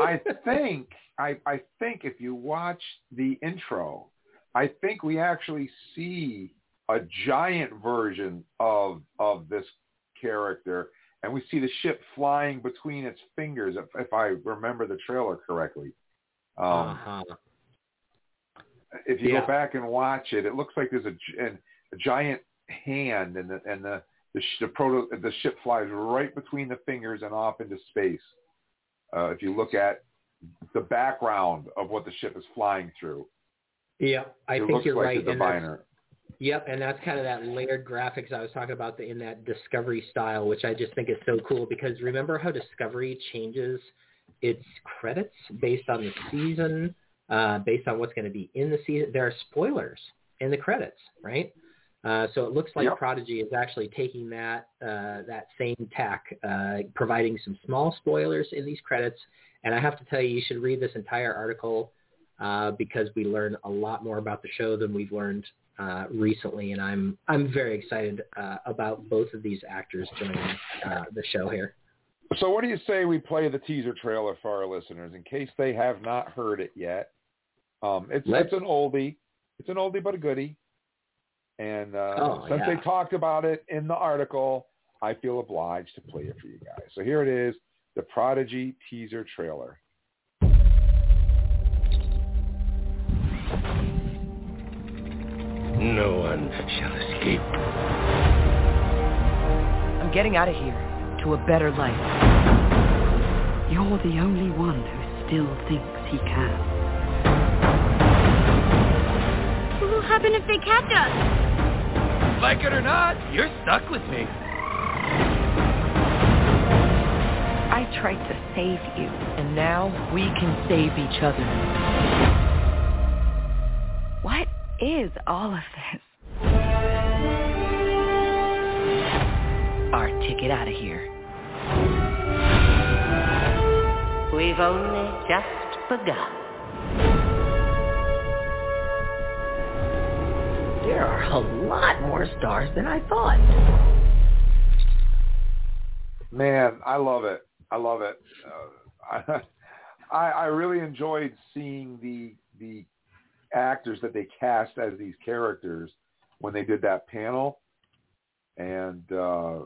I think I, I think if you watch the intro, I think we actually see a giant version of of this character and we see the ship flying between its fingers, if, if I remember the trailer correctly. Um, uh-huh. If you Yeah. go back and watch it, it looks like there's a, an- a giant hand, and the and the the, sh- the proto the ship flies right between the fingers and off into space. Uh, if you look at the background of what the ship is flying through, Yeah, I it think looks you're like right. the diviner. Yep, and that's kind of that layered graphics I was talking about the, in that Discovery style, which I just think is so cool because remember how Discovery changes its credits based on the season, uh, based on what's going to be in the season. There are spoilers in the credits, right? Uh, so it looks like Yep. Prodigy is actually taking that uh, that same tack, uh, providing some small spoilers in these credits. And I have to tell you, you should read this entire article uh, because we learn a lot more about the show than we've learned uh, recently, and I'm I'm very excited uh, about both of these actors joining uh, the show here. So what do you say we play the teaser trailer for our listeners in case they have not heard it yet? Um, it's Let's- it's an oldie. it's an oldie but a goodie. And uh, Oh, since yeah. they talked about it in the article, I feel obliged to play it for you guys. So here it is, the Prodigy teaser trailer. No one shall escape. I'm getting out of here to a better life. You're the only one who still thinks he can. What will happen if they catch us? Like it or not, you're stuck with me. I tried to save you. And now we can save each other. What is all of this? Our ticket out of here. We've only just begun. There are a lot more stars than I thought. Man, I love it. I love it. Uh, I, I really enjoyed seeing the the actors that they cast as these characters when they did that panel, and uh,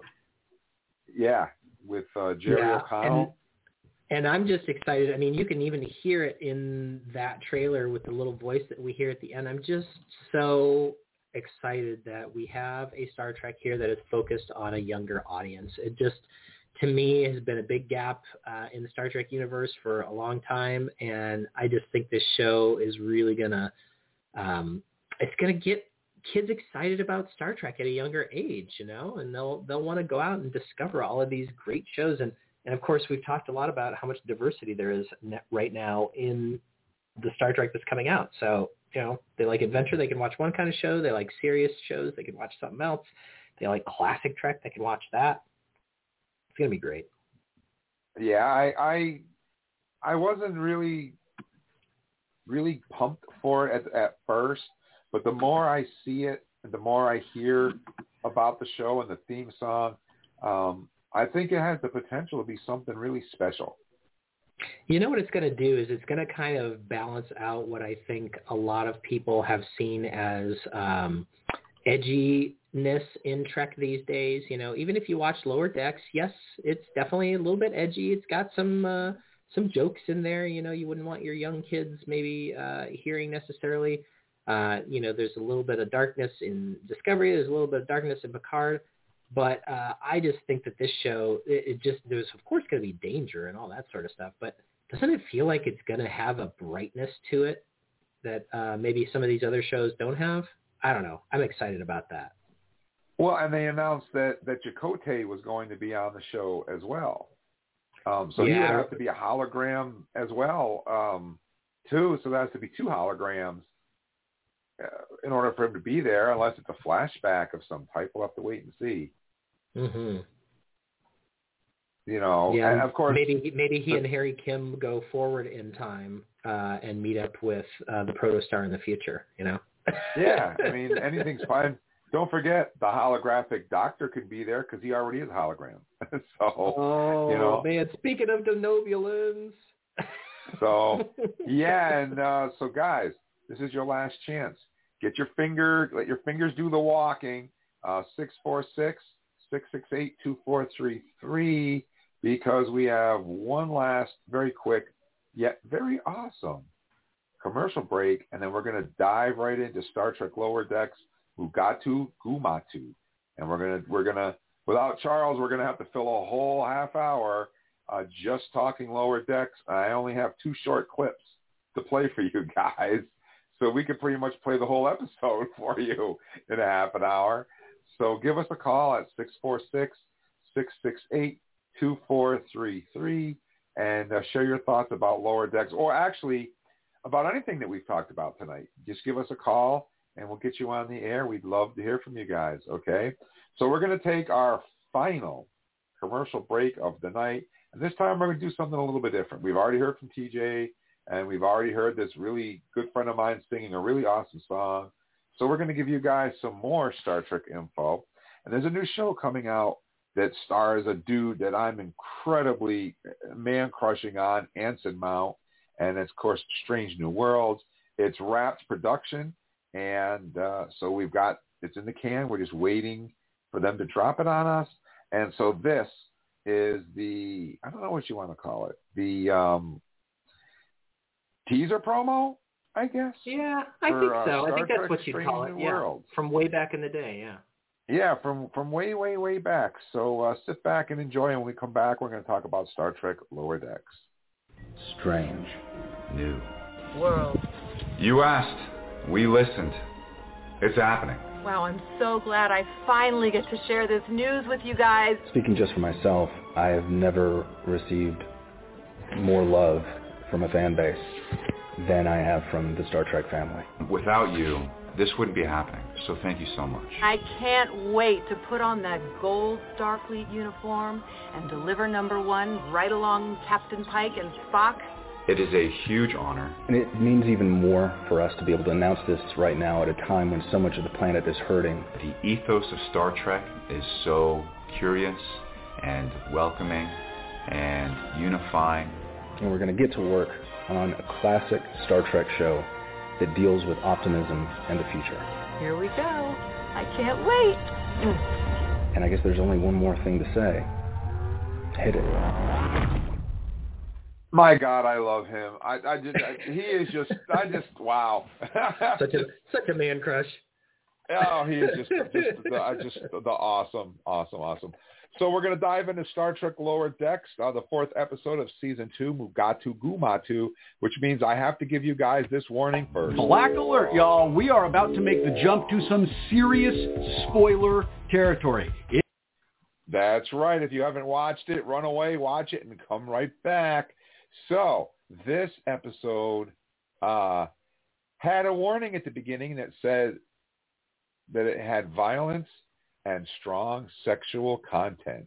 yeah, with uh, Jerry Yeah, O'Connell. And I'm just excited. I mean, you can even hear it in that trailer with the little voice that we hear at the end. I'm just so excited that we have a Star Trek here that is focused on a younger audience. It just, to me, has been a big gap uh, in the Star Trek universe for a long time, and I just think this show is really gonna, um, it's gonna get kids excited about Star Trek at a younger age, you know, and they'll they'll want to go out and discover all of these great shows and and of course we've talked a lot about how much diversity there is right now in the Star Trek that's coming out. So, you know, they like adventure, they can watch one kind of show, they like serious shows, they can watch something else. They like classic Trek, they can watch that. It's going to be great. Yeah, I, I I wasn't really really pumped for it at, at first, but the more I see it, and the more I hear about the show and the theme song, um, I think it has the potential to be something really special. You know what it's going to do is it's going to kind of balance out what I think a lot of people have seen as um, edginess in Trek these days. You know, even if you watch Lower Decks, yes, it's definitely a little bit edgy. It's got some uh, some jokes in there. You know, you wouldn't want your young kids maybe uh, hearing necessarily. Uh, you know, there's a little bit of darkness in Discovery. There's a little bit of darkness in Picard. But uh, I just think that this show, it, it just, there's of course going to be danger and all that sort of stuff. But doesn't it feel like it's going to have a brightness to it that uh, maybe some of these other shows don't have? I don't know. I'm excited about that. Well, and they announced that that Chakotay was going to be on the show as well. Um, so he would Yeah. have to be a hologram as well, um, too. So that has to be two holograms uh, in order for him to be there, unless it's a flashback of some type. We'll have to wait and see. Mm-hmm. You know, yeah, and of course, maybe maybe he and Harry Kim go forward in time uh, and meet up with uh, the protostar in the future. You know. Yeah, I mean, anything's fine. Don't forget, the holographic doctor could be there because he already is a hologram. so, Oh you know, man! Speaking of denobulans. So yeah, and uh, so guys, this is your last chance. Get your finger, let your fingers do the walking. Uh, six four six six six eight two four three three, because we have one last very quick yet very awesome commercial break, and then we're going to dive right into Star Trek Lower Decks Mugato Gumato, and we're gonna we're gonna without Charles, we're gonna have to fill a whole half hour uh, just talking lower decks. I only have two short clips to play for you guys, so we could pretty much play the whole episode for you in a half an hour. So give us a call at 646-668-2433 and uh, share your thoughts about lower decks or actually about anything that we've talked about tonight. Just give us a call and we'll get you on the air. We'd love to hear from you guys, okay? So we're going to take our final commercial break of the night. And this time we're going to do something a little bit different. We've already heard from TJ, and we've already heard this really good friend of mine singing a really awesome song. So we're going to give you guys some more Star Trek info. And there's a new show coming out that stars a dude that I'm incredibly man-crushing on, Anson Mount. And it's, of course, Strange New Worlds. It's Wrapped production. and uh, so we've got it's in the can. We're just waiting for them to drop it on us. And so this is the I don't know what you want to call it the um, teaser promo, I guess. Yeah, I for, think uh, so. I think that's Trek what you'd call it. New Yeah, Worlds. from way back in the day. Yeah. Yeah, from from way way way back. So uh, sit back and enjoy. And when we come back, we're going to talk about Star Trek Lower Decks. Strange. New. World. You asked. We listened. It's happening. Wow, I'm so glad I finally get to share this news with you guys. Speaking just for myself, I have never received more love from a fan base than I have from the Star Trek family. Without you, this wouldn't be happening. So thank you so much. I can't wait to put on that gold Starfleet uniform and deliver number one right along Captain Pike and Spock. It is a huge honor. And it means even more for us to be able to announce this right now at a time when so much of the planet is hurting. The ethos of Star Trek is so curious and welcoming and unifying. And we're going to get to work on a classic Star Trek show that deals with optimism and the future. Here we go. I can't wait. And I guess there's only one more thing to say. Hit it. My God, I love him. I, I just, I, he is just, I just, wow. such a such a man crush. Oh, he is just, just, the, I just the awesome, awesome, awesome. So we're going to dive into Star Trek Lower Decks, uh, the fourth episode of season two, Mugato Gumato, which means I have to give you guys this warning first. Black alert, y'all. We are about to make the jump to some serious spoiler territory. It- That's right. If you haven't watched it, run away, watch it, and come right back. So this episode uh, had a warning at the beginning that said that it had violence and strong sexual content.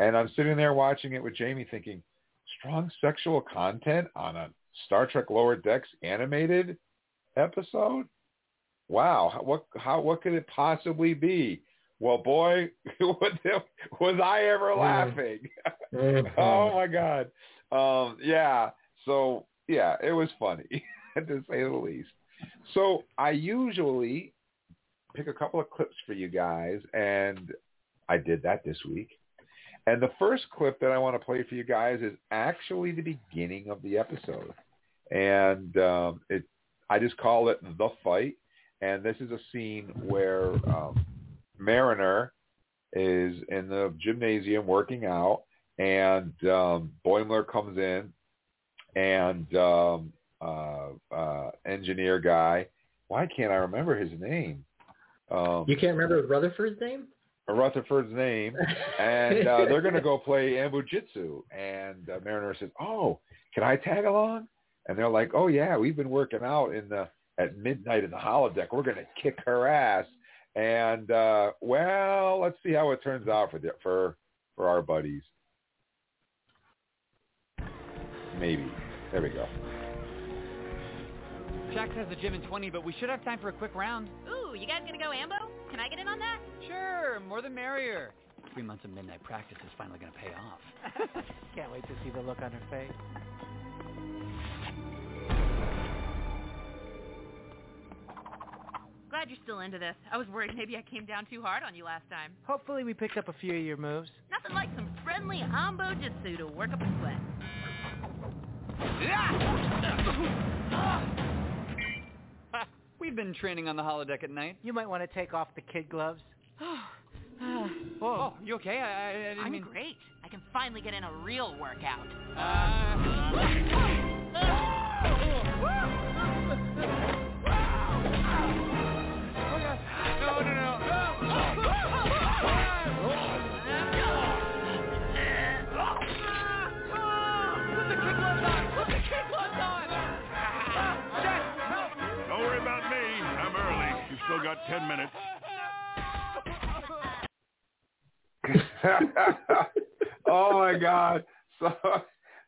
And I'm sitting there watching it with Jamie thinking, strong sexual content on a Star Trek Lower Decks animated episode? Wow, what how what could it possibly be? Well, boy, was I ever laughing. oh my god. Um yeah, so yeah, it was funny to say the least. So I usually pick a couple of clips for you guys, and I did that this week. And the first clip that I want to play for you guys is actually the beginning of the episode, and um, it I just call it the fight. And this is a scene where um, Mariner is in the gymnasium working out, and um, Boimler comes in, and um, uh, uh, engineer guy. Why can't I remember his name? Um, You can't remember Rutherford's name? Rutherford's name, and uh, they're going to go play Anbo-jyutsu. And uh, Mariner says, "Oh, can I tag along?" And they're like, "Oh yeah, we've been working out in the at midnight in the holodeck. We're going to kick her ass." And uh, well, let's see how it turns out for the, for for our buddies. Maybe. There we go. Shax has the gym in 20, but we should have time for a quick round. Ooh, you guys gonna go ambo? Can I get in on that? Sure, more the merrier. Three months of midnight practice is finally going to pay off. Can't wait to see the look on her face. Glad you're still into this. I was worried maybe I came down too hard on you last time. Hopefully we picked up a few of your moves. Nothing like some friendly anbo-jyutsu to work up a sweat. Ah! We've been training on the holodeck at night. You might want to take off the kid gloves. Whoa, oh, you okay? I, I, I didn't I'm mean... great. I can finally get in a real workout. Uh, no, still got ten minutes. oh my God! So,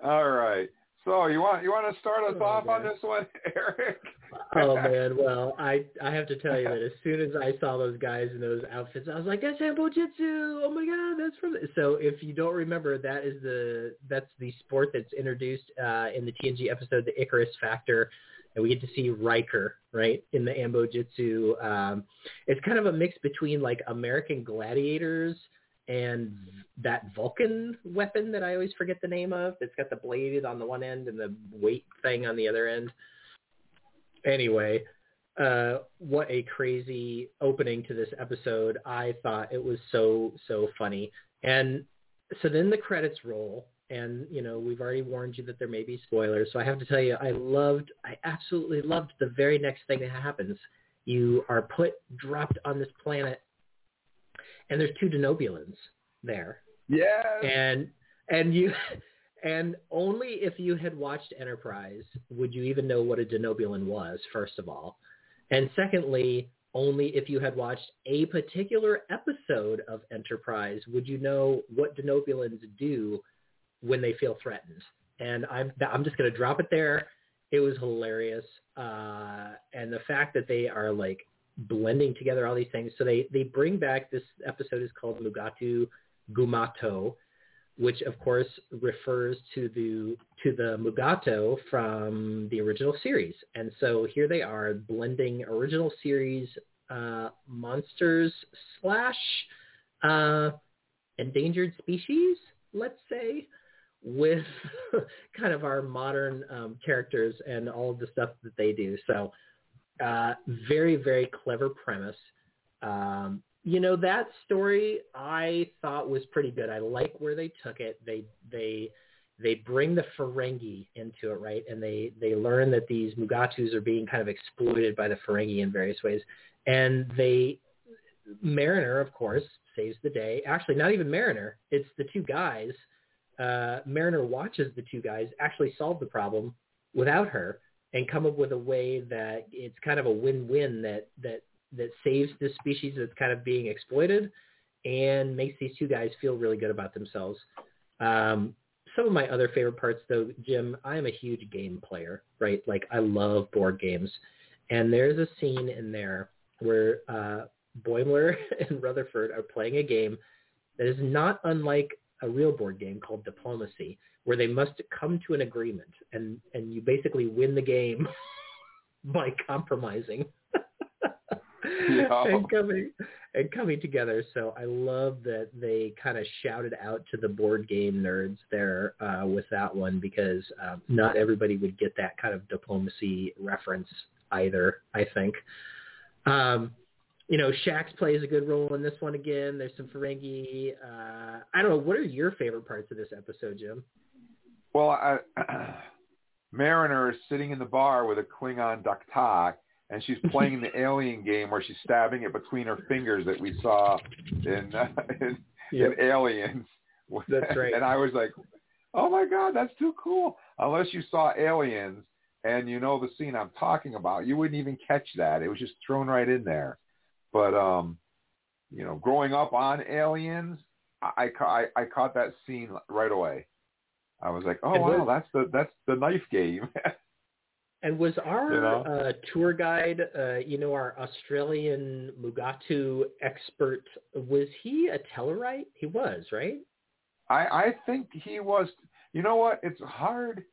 all right. So you want you want to start us off on this one, Eric? oh man, well, I I have to tell you that as soon as I saw those guys in those outfits, I was like, "That's Jitsu! Oh my god, that's from." So if you don't remember, that is the that's the sport that's introduced uh, in the TNG episode, the Icarus Factor. And we get to see Riker right in the Anbo-jyutsu. Um, it's kind of a mix between like American Gladiators and that Vulcan weapon that I always forget the name of. That's got the blade on the one end and the weight thing on the other end. Anyway, uh, what a crazy opening to this episode. I thought it was so, so funny. And so then the credits roll and, you know, we've already warned you that there may be spoilers. So I have to tell you, I loved, I absolutely loved the very next thing that happens. You are put, dropped on this planet and there's two Denobulans there. Yeah. And, and you, and only if you had watched Enterprise would you even know what a Denobulan was, first of all. And secondly, only if you had watched a particular episode of Enterprise would you know what Denobulans do when they feel threatened. And I'm I'm just to drop it there. It was hilarious, uh, and the fact that they are like blending together all these things. So they they bring back this episode is called Mugato Gumato, which of course refers to the to the Mugato from the original series. And so here they are blending original series uh, monsters slash uh, endangered species, let's say, with kind of our modern um, characters and all of the stuff that they do. So uh, very, very clever premise. Um, you know that story I thought was pretty good. I like where they took it. They they they bring the Ferengi into it, right? And they they learn that these Mugatos are being kind of exploited by the Ferengi in various ways. And they Mariner, of course, saves the day. Actually, not even Mariner. It's the two guys. Uh, Mariner watches the two guys actually solve the problem without her and come up with a way that it's kind of a win-win that that that saves this species that's kind of being exploited and makes these two guys feel really good about themselves. Um, some of my other favorite parts, though, Jim, I am a huge game player, right? Like I love board games, and there's a scene in there where uh, Boimler and Rutherford are playing a game that is not unlike a real board game called Diplomacy, where they must come to an agreement, and and you basically win the game by compromising and coming and coming together. So I love that they kind of shouted out to the board game nerds there uh, with that one because um, not everybody would get that kind of diplomacy reference either. I think. Um, you know, Shax plays a good role in this one again. There's some Ferengi. Uh, I don't know. What are your favorite parts of this episode, Jim? Well, I, Mariner is sitting in the bar with a Klingon d'k tahg, and she's playing the alien game where she's stabbing it between her fingers that we saw in uh, in, Yep. in Aliens. That's right. and I was like, "Oh my god, that's too cool!" Unless you saw Aliens and you know the scene I'm talking about, you wouldn't even catch that. It was just thrown right in there. But um, you know, growing up on Aliens, I I, I, caught that scene right away. I was like, "Oh And wow, was- that's the that's the knife game." And was our You know? uh, tour guide, uh, you know, our Australian Mugato expert, was he a Tellarite? He was, right? I, I think he was. You know what? It's hard.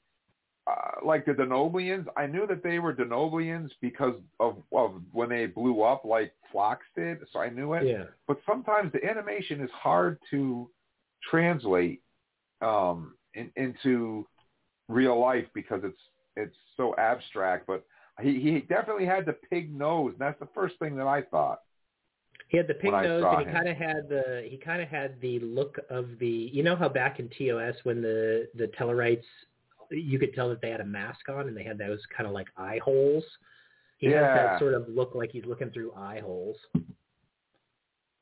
Uh, like the Denoblians, I knew that they were Denoblians because of, of when they blew up, like Phlox did. So I knew it. Yeah. But sometimes the animation is hard to translate um, in, into real life because it's it's so abstract. But he, he definitely had the pig nose. And that's the first thing that I thought. He had the pig nose, and he kind of had the he kind of had the look of the you know how back in TOS when the the Tellarites you could tell that they had a mask on and they had those kind of like eye holes. He has Yeah. that sort of look like he's looking through eye holes.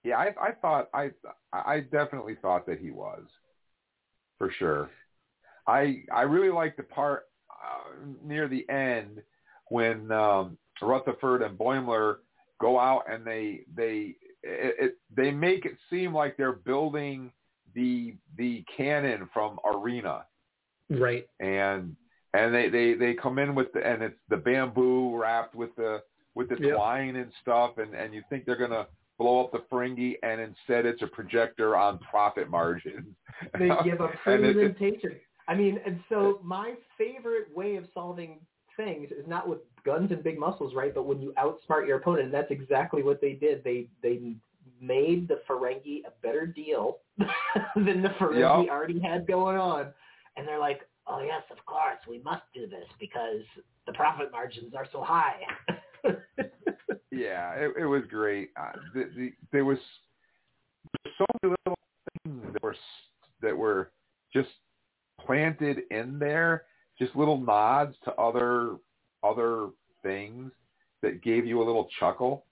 Yeah, I, I thought I I definitely thought that he was, for sure. I I really liked the part uh, near the end when um, Rutherford and Boimler go out and they they it, it, they make it seem like they're building the the cannon from Arena Right. and and they they they come in with the and it's the bamboo wrapped with the with the Yep. twine and stuff and and you think they're gonna blow up the Ferengi and instead it's a projector on profit margins. They give a And it- presentation. I mean, and so my favorite way of solving things is not with guns and big muscles, right? But when you outsmart your opponent, and that's exactly what they did. They they made the Ferengi a better deal than the Ferengi Yep. already had going on, and they're like, "Oh yes, of course, we must do this because the profit margins are so high." Yeah, it, it was great. Uh, the, the, there was so many little things that were that were just planted in there, just little nods to other other things that gave you a little chuckle.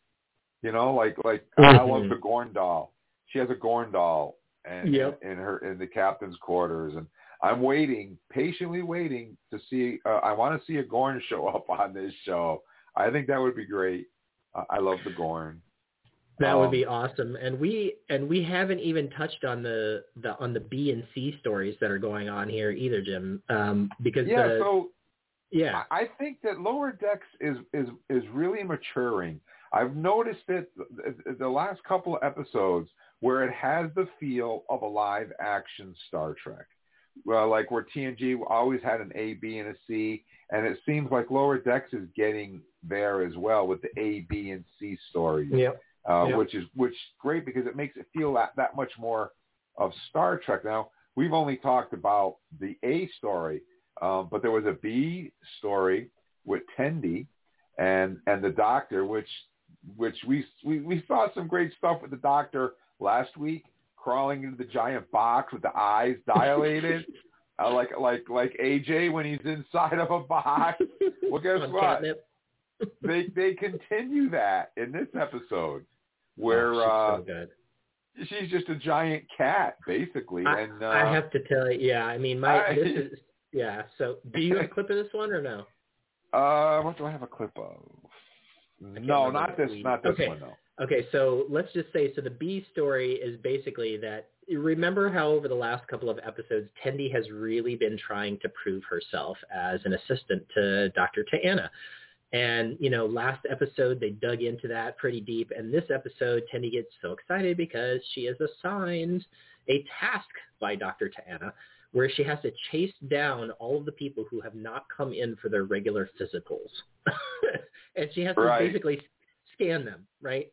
You know, like like I love the Gorn doll. She has a Gorn doll and Yep. in her in the captain's quarters, and I'm waiting, patiently waiting to see. Uh, I want to see a Gorn show up on this show. I think that would be great. Uh, I love the Gorn. That would Um, be awesome. And we and we haven't even touched on the, the on the B and C stories that are going on here either, Jim. Um, because Yeah, the, so yeah, I think that Lower Decks is is is really maturing. I've noticed it the last couple of episodes where it has the feel of a live action Star Trek. Well, like where TNG always had an A, B, and a C, and it seems like Lower Decks is getting there as well with the A, B, and C stories. Yep. Uh, Yep. which is which is great because it makes it feel that, that much more of Star Trek. Now we've only talked about the A story, um, but there was a B story with Tendi and and the Doctor, which which we we, we saw some great stuff with the Doctor last week, crawling into the giant box with the eyes dilated. Uh, like like like AJ when he's inside of a box. Well, guess on what? catnip. They they continue that in this episode, where Oh, uh, she's so good. she's just a giant cat basically, I, and uh, I have to tell you, yeah. I mean, my I- this is yeah. So, do you have a clip of this one or no? uh, what do I have a clip of? No, not this, not this Okay. one though. Okay, so let's just say so the B story is basically that remember how over the last couple of episodes Tendi has really been trying to prove herself as an assistant to Dr. Ta'ana. And, you know, last episode they dug into that pretty deep and this episode Tendi gets so excited because she is assigned a task by Dr. Ta'ana where she has to chase down all of the people who have not come in for their regular physicals. and she has to basically scan them, right?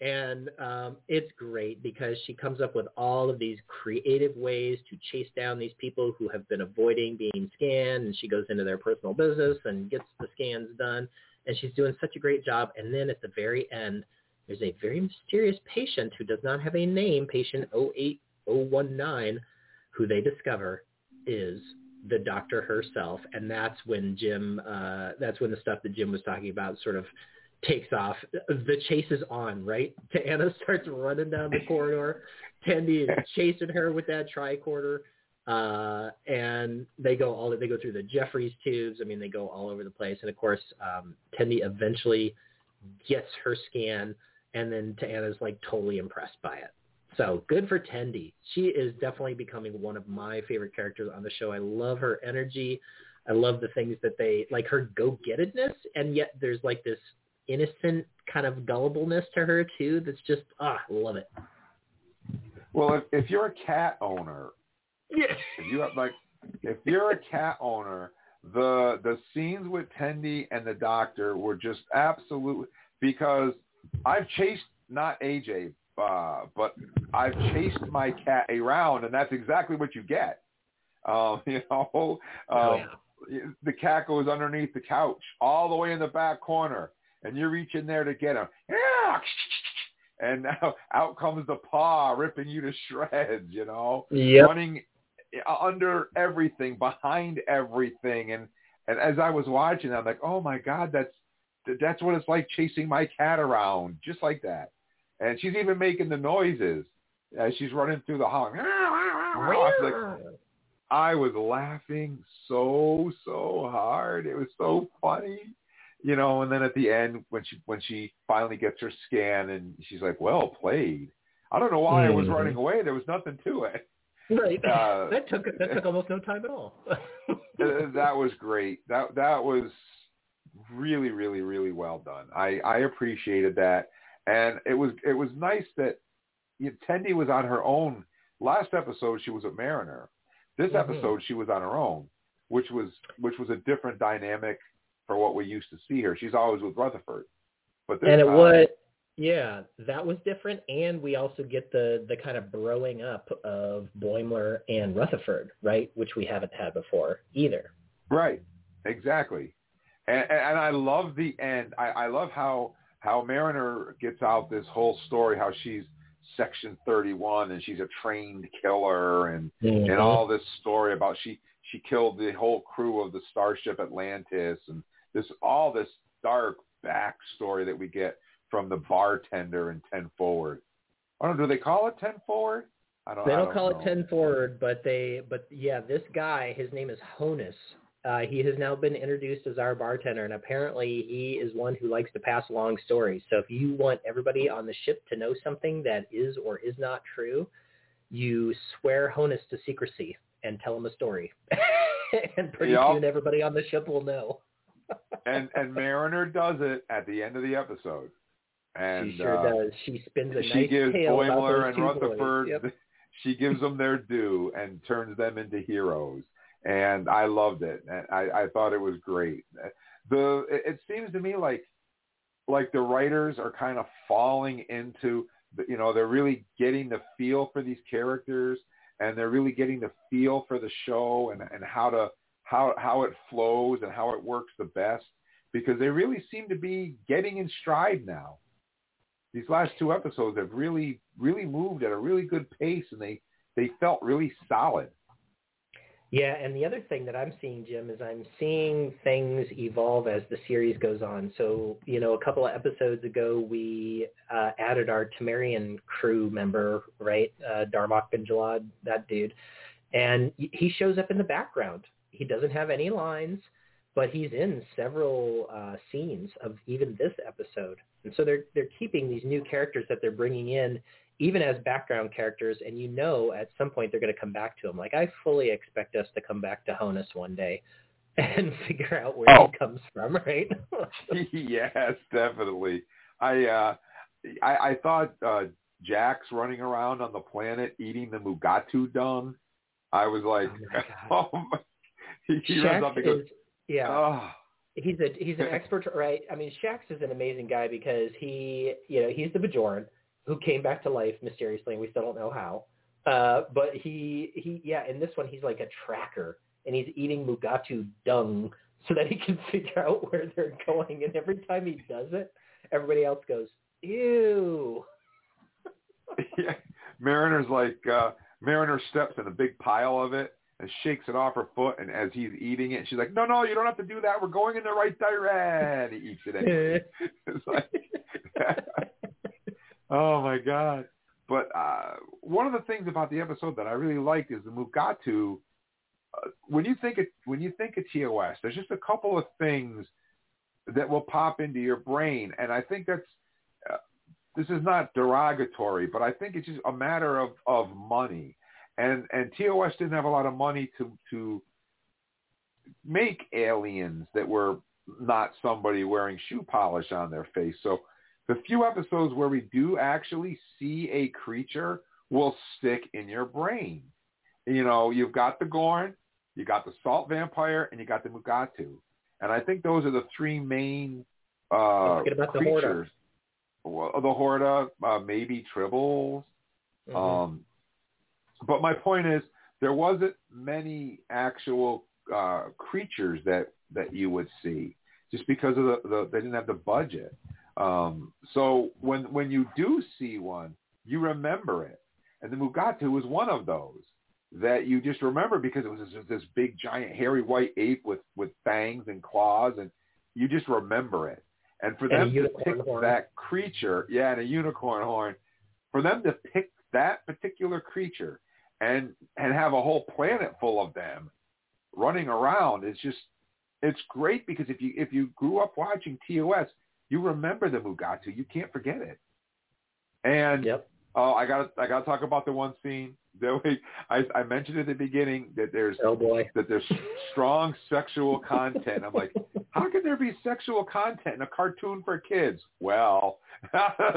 And um, it's great because she comes up with all of these creative ways to chase down these people who have been avoiding being scanned. And she goes into their personal business and gets the scans done. And she's doing such a great job. And then at the very end, there's a very mysterious patient who does not have a name, patient 08019, who they discover is the doctor herself. And that's when Jim, uh, that's when the stuff that Jim was talking about sort of takes off. The chase is on, right? Anna starts running down the corridor. Tendi is chasing her with that tricorder. Uh, and they go all they go through the Jefferies tubes. I mean, they go all over the place. And of course, um, eventually gets her scan, and then Anna's like totally impressed by it. So good for Tendi. She is definitely becoming one of my favorite characters on the show. I love her energy. I love the things that they like her go-gettedness, and yet there's like this innocent kind of gullibleness to her too. That's just ah, love it. Well, if, if you're a cat owner, Yeah. if you have like, if you're a cat owner, the the scenes with Tendi and the doctor were just absolutely because I've chased not AJ, uh, but I've chased my cat around, and that's exactly what you get. Um, you know, um, Oh, the cat goes underneath the couch all the way in the back corner, and you reach in there to get him. Yeah, and now out comes the paw ripping you to shreds. You know, Yep. running uh, under everything, behind everything, and and as I was watching, I'm like, oh my god, that's that's what it's like chasing my cat around, just like that. And she's even making the noises as she's running through the hall. I was like, I was laughing so so hard. It was so funny, you know. And then at the end, when she when she finally gets her scan, and she's like, "Well played." I don't know why I was Mhm. running away. There was nothing to it. Right. Uh, that took that took almost no time at all. That was great. That that was really really really well done. I I appreciated that, and it was it was nice that you know, Tendi was on her own. Last episode she was a Mariner. This Mhm. episode she was on her own, which was which was a different dynamic for what we used to see her. She's always with Rutherford. But and it time, was yeah, that was different, and we also get the the kind of broing up of Boimler and Rutherford, right, which we haven't had before either. Right, exactly, and, and I love the end. I, I love how how Mariner gets out this whole story, how she's Section 31 and she's a trained killer, and Mhm. and all this story about she she killed the whole crew of the starship Atlantis, and this all this dark backstory that we get from the bartender in Ten Forward. I don't know. Do they call it Ten Forward? I don't. They don't don't call know. it ten forward, but they but yeah, this guy, his name is Honus. Uh, he has now been introduced as our bartender, and apparently he is one who likes to pass along stories. So if you want everybody on the ship to know something that is or is not true, you swear Honus to secrecy and tell him a story, and pretty Yup. soon everybody on the ship will know. And and Mariner does it at the end of the episode. And she sure uh, does. She spins a she nice gives tale about Boimler and Rutherford. Yep. She gives them their due and turns them into heroes. And I loved it. And I, I thought it was great. The it, seems to me like like the writers are kind of falling into the, you know they're really getting the feel for these characters and they're really getting the feel for the show and and how to how how it flows and how it works the best because they really seem to be getting in stride now these last two episodes have really really moved at a really good pace and they they felt really solid Yeah, and the other thing that I'm seeing, Jim, is I'm seeing things evolve as the series goes on. So, you know, a couple of episodes ago, we uh, added our Tamarian crew member, right, uh, Darmok bin Jalad, that dude, and he shows up in the background. He doesn't have any lines, but he's in several uh, scenes of even this episode. And so they're they're keeping these new characters that they're bringing in even as background characters, and you know at some point they're going to come back to him. Like I fully expect us to come back to Honus one day and figure out where Oh. he comes from, right? yes, definitely. I uh I, I thought uh Shax's running around on the planet eating the Mugato dung. I was like, oh my, he, he runs Shax up and goes, is yeah. oh, He's a he's an expert, right? I mean, Shax is an amazing guy because he, you know, he's the Bajoran who came back to life mysteriously, and we still don't know how. Uh, but he he yeah, in this one he's like a tracker, and he's eating Mugato dung so that he can figure out where they're going. And every time he does it, everybody else goes, "Ew." yeah. Mariner's like uh Mariner steps in a big pile of it and shakes it off her foot and as he's eating it she's like, No, no, you don't have to do that. We're going in the right direction he eats it anyway. it's like Oh my god. But uh one of the things about the episode that I really liked is the Mugato uh, when you think of when you think of TOS, there's just a couple of things that will pop into your brain and I think that's uh, this is not derogatory, but I think it's just a matter of, of money. And and TOS didn't have a lot of money to to make aliens that were not somebody wearing shoe polish on their face. So the few episodes where we do actually see a creature will stick in your brain. You know, you've got the Gorn, you got the Salt Vampire, and you got the Mugato. And I think those are the three main uh, about the Horta. creatures. Well, the Horta, uh, maybe Tribbles. Mhm. Um, but my point is, there wasn't many actual uh, creatures that that you would see, just because of the, the they didn't have the budget. Um, so when when you do see one, you remember it, and the Mugato was one of those that you just remember because it was this, this big giant hairy white ape with with fangs and claws, and you just remember it. And for And them to pick horn. that creature, yeah, and a unicorn horn, for them to pick that particular creature and and have a whole planet full of them running around is just it's great because if you if you grew up watching TOS, you remember the Mugato. You can't forget it. And yep. oh, I got I got to talk about the one scene that we I, I mentioned at the beginning that there's oh boy that there's strong sexual content. I'm like, how can there be sexual content in a cartoon for kids? Well,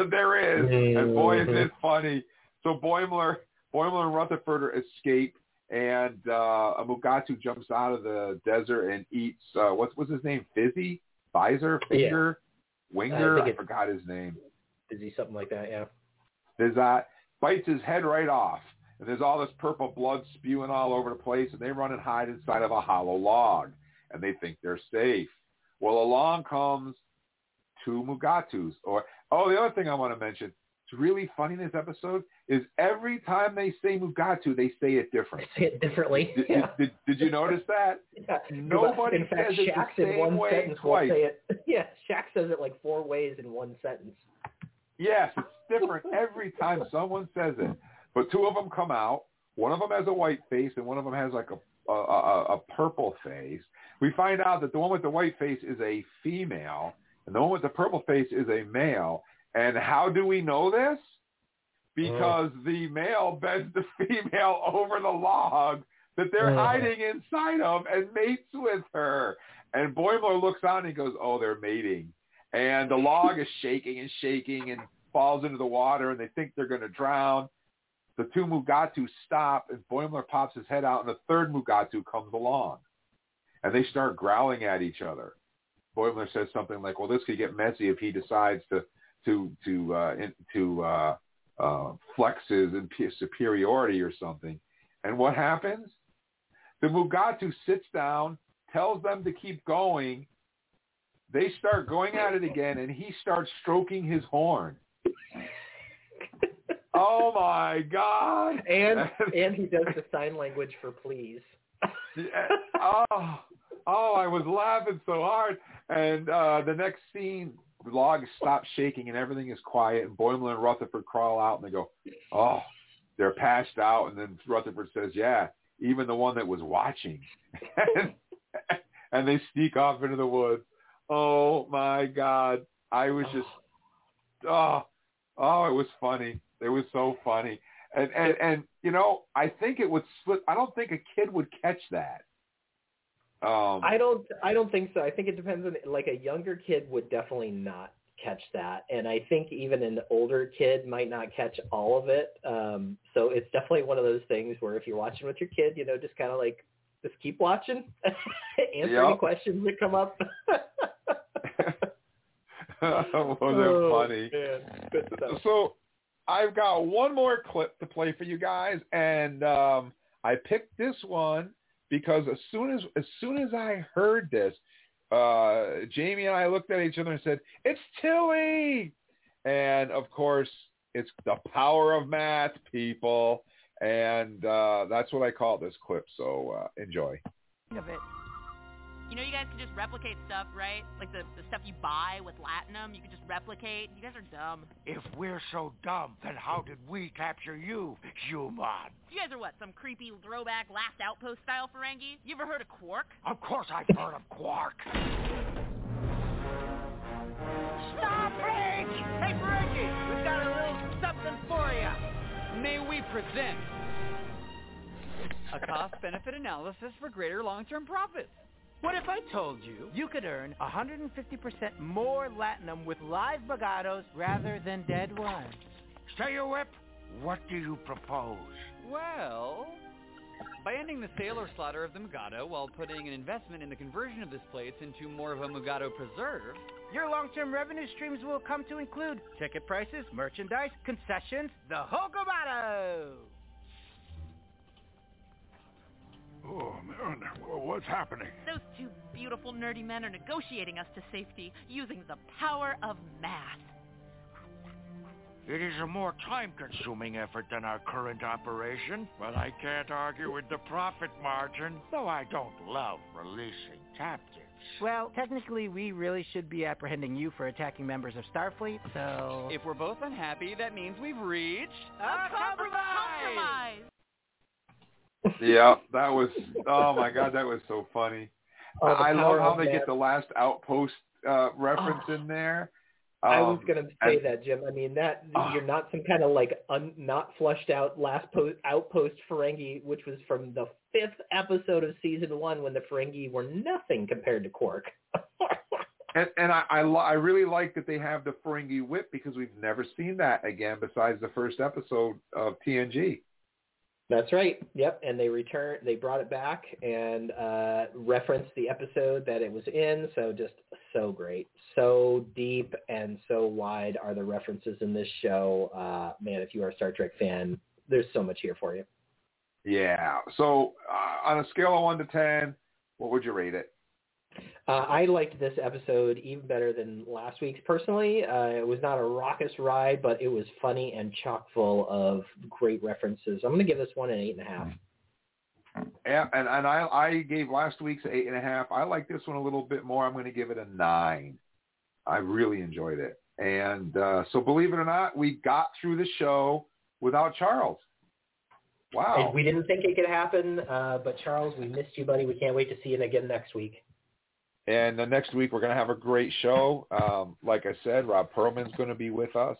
there is, and boy is it mm-hmm. funny. So Boimler, Boimler and Rutherford escape, and uh, a Mugato jumps out of the desert and eats uh, what's what's his name? Fizzy, Visor, Finger, Winger. think I, forgot his name. He something like that? Yeah. There's bites his head right off, and there's all this purple blood spewing all over the place, and they run and hide inside of a hollow log, and they think they're safe. Well, along comes two Mugatos, or oh, the other thing I want to mention. It's really funny in this episode is every time they say Mugato, they say it different. Say it differently. Did, yeah. did, did you notice that? Yeah. Nobody in fact, says it Shax the same one way sentence twice. say it. Yeah, Shax says it like four ways in one sentence. Yes, it's different every time someone says it. But two of them come out. One of them has a white face, and one of them has like a a, a, a purple face. We find out that the one with the white face is a female, and the one with the purple face is a male. And how do we know this? Because the male bends the female over the log that they're Mm. hiding inside of and mates with her. And Boimler looks on and he goes, "Oh, they're mating." And the log is shaking and shaking and falls into the water, and they think they're going to drown. The two Mugato stop, and Boimler pops his head out, and the third Mugato comes along, and they start growling at each other. Boimler says something like, "Well, this could get messy if he decides to to to uh, in, to uh, uh, flex his imp- superiority or something." And what happens? The Mugato sits down, tells them to keep going. They start going at it again, and he starts stroking his horn. oh my God! And and he does the sign language for please. oh, oh, I was laughing so hard. And uh, the next scene, the log stops shaking and everything is quiet. And Boimler and Rutherford crawl out and they go, oh, they're passed out. And then Rutherford says, yeah, even the one that was watching. and, they sneak off into the woods. Oh my God. I was just, oh, oh, it was funny. It was so funny. And, and, and, you know, I think it would. I don't think a kid would catch that. Um, I don't I don't think so. I think it depends on like a younger kid would definitely not catch that, and I think even an older kid might not catch all of it. Um, so it's definitely one of those things where if you're watching with your kid, you know, just kind of like just keep watching, answer any questions that come up. well, they're Oh, funny. man. Good stuff. So I've got one more clip to play for you guys, and um, I picked this one because as soon as as soon as I heard this, uh, Jamie and I looked at each other and said, "It's Tilly," and of course, it's the power of math, people, and uh, that's what I call this clip. So uh, enjoy. of it. You know, you guys can just replicate stuff, right? Like the, the stuff you buy with Latinum, you can just replicate. You guys are dumb. If we're so dumb, then how did we capture you, human? You guys are what, some creepy throwback last outpost style Ferengi? You ever heard of Quark? Of course I've heard of Quark. Stop it! Hey, Ferengi, we've got a little something for you. May we present a cost-benefit analysis for greater long-term profits. What if I told you you could earn 150% more latinum with live Bagados rather than dead ones? Stay your whip. What do you propose? Well, by ending the sale or slaughter of the Mugado while putting an investment in the conversion of this place into more of a Mugado preserve, Your long-term revenue streams will come to include ticket prices, merchandise, concessions, the whole Gobado. Oh, man, what's happening? Those two beautiful nerdy men are negotiating us to safety using the power of math. It is a more time-consuming effort than our current operation, but I can't argue with the profit margin, though I don't love releasing captives. Well, technically, we really should be apprehending you for attacking members of Starfleet, so... if we're both unhappy, that means we've reached A compromise! Yeah, that was. Oh my God, that was so funny. Oh, I love how they get the last outpost uh, reference in there. I was Um, gonna say and- that, Jim. I mean, that Ah. you're not some kind of like un, not flushed out last po- outpost Ferengi, which was from the fifth episode of season one when the Ferengi were nothing compared to Quark. And, and I, I, I really like that they have the Ferengi whip because we've never seen that again besides the first episode of TNG. That's right. Yep. And they returned. They brought it back and uh, referenced the episode that it was in. So just so great, so deep and so wide are the references in this show. Uh, man, if you are a Star Trek fan, there's so much here for you. Yeah. So uh, on a scale of one to ten, what would you rate it? Uh, I liked this episode even better than last week's. Personally, uh, it was not a raucous ride, but it was funny and chock full of great references. I'm going to give this one an eight and a half. Yeah, and and I I gave last week's eight and a half. I like this one a little bit more. I'm going to give it a nine. I really enjoyed it, and uh, so believe it or not, we got through the show without Charles. Wow. And we didn't think it could happen, uh, but Charles, we missed you, buddy. We can't wait to see you again next week. And the next week we're going to have a great show. Um, like I said, Robb Pearlman's going to be with us,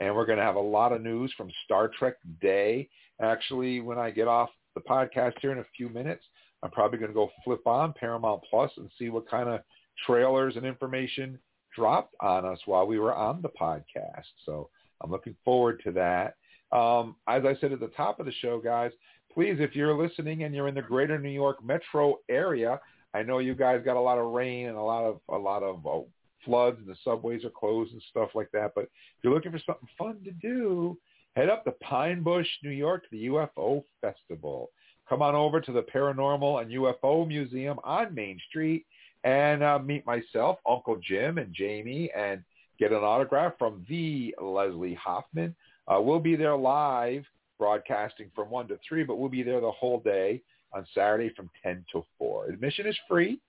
and we're going to have a lot of news from Star Trek Day. Actually, when I get off the podcast here in a few minutes, I'm probably going to go flip on Paramount Plus and see what kind of trailers and information dropped on us while we were on the podcast. So I'm looking forward to that. Um, as I said at the top of the show, guys, please, if you're listening and you're in the greater New York metro area, I know you guys got a lot of rain and a lot of a lot of uh, floods and the subways are closed and stuff like that. But if you're looking for something fun to do, head up to Pine Bush, New York, the UFO Festival. Come on over to the Paranormal and UFO Museum on Main Street and uh, meet myself, Uncle Jim, and Jamie, and get an autograph from the Leslie Hoffman. Uh, we'll be there live, broadcasting from one to three, but we'll be there the whole day on Saturday from 10 to 4. Admission is free,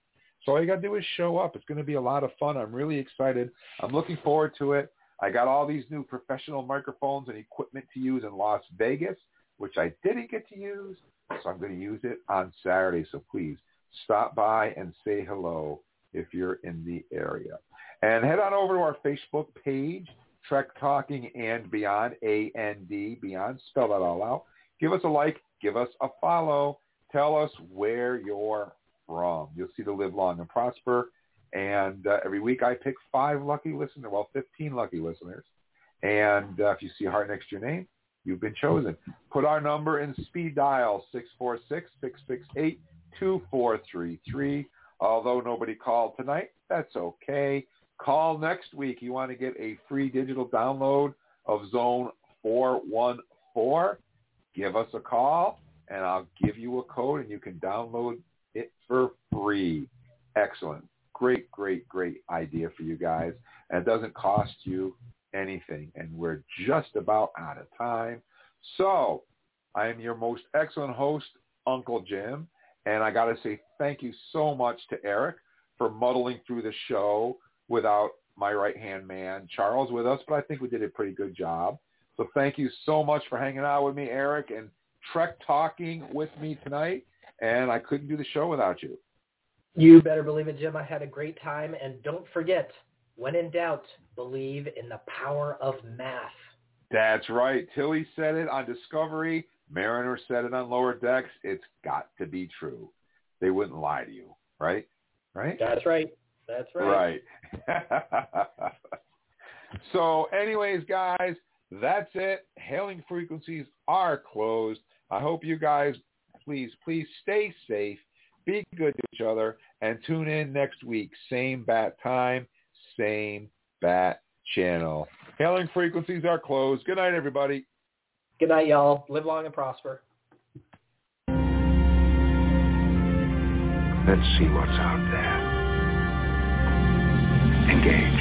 so all you got to do is show up. It's going to be a lot of fun. I'm really excited. I'm looking forward to it. I got all these new professional microphones and equipment to use in Las Vegas, which I didn't get to use, so I'm going to use it on Saturday. So please stop by and say hello if you're in the area. And head on over to our Facebook page, Trek Talking and Beyond, A-N-D, Beyond. Spell that all out. Give us a like. Give us a follow. Tell us where you're from. You'll see the Live Long and Prosper. And uh, every week I pick five lucky listeners, well, 15 lucky listeners. And uh, if you see a heart next to your name, you've been chosen. Put our number in speed dial, 646-668-2433. Although nobody called tonight, that's okay. Call next week. You want to get a free digital download of Zone 414? Give us a call and I'll give you a code and you can download it for free. Excellent. Great, great, great idea for you guys. And it doesn't cost you anything. And we're just about out of time. So I am your most excellent host, Uncle Jim. And I got to say thank you so much to Eric for muddling through the show without my right-hand man, Charles, with us. But I think we did a pretty good job. So thank you so much for hanging out with me, Eric. And Trek talking with me tonight, and I couldn't do the show without you. You better believe it, Jim. I had a great time, and don't forget, when in doubt, believe in the power of math. That's right. Tilly said it on Discovery. Mariner said it on Lower Decks. It's got to be true. They wouldn't lie to you, right? Right? That's right. That's right. Right. so anyways, guys, that's it. Hailing frequencies are closed. I hope you guys, please, please stay safe, be good to each other, and tune in next week. Same bat time, same bat channel. Hailing frequencies are closed. Good night, everybody. Good night, y'all. Live long and prosper. Let's see what's out there. Engage.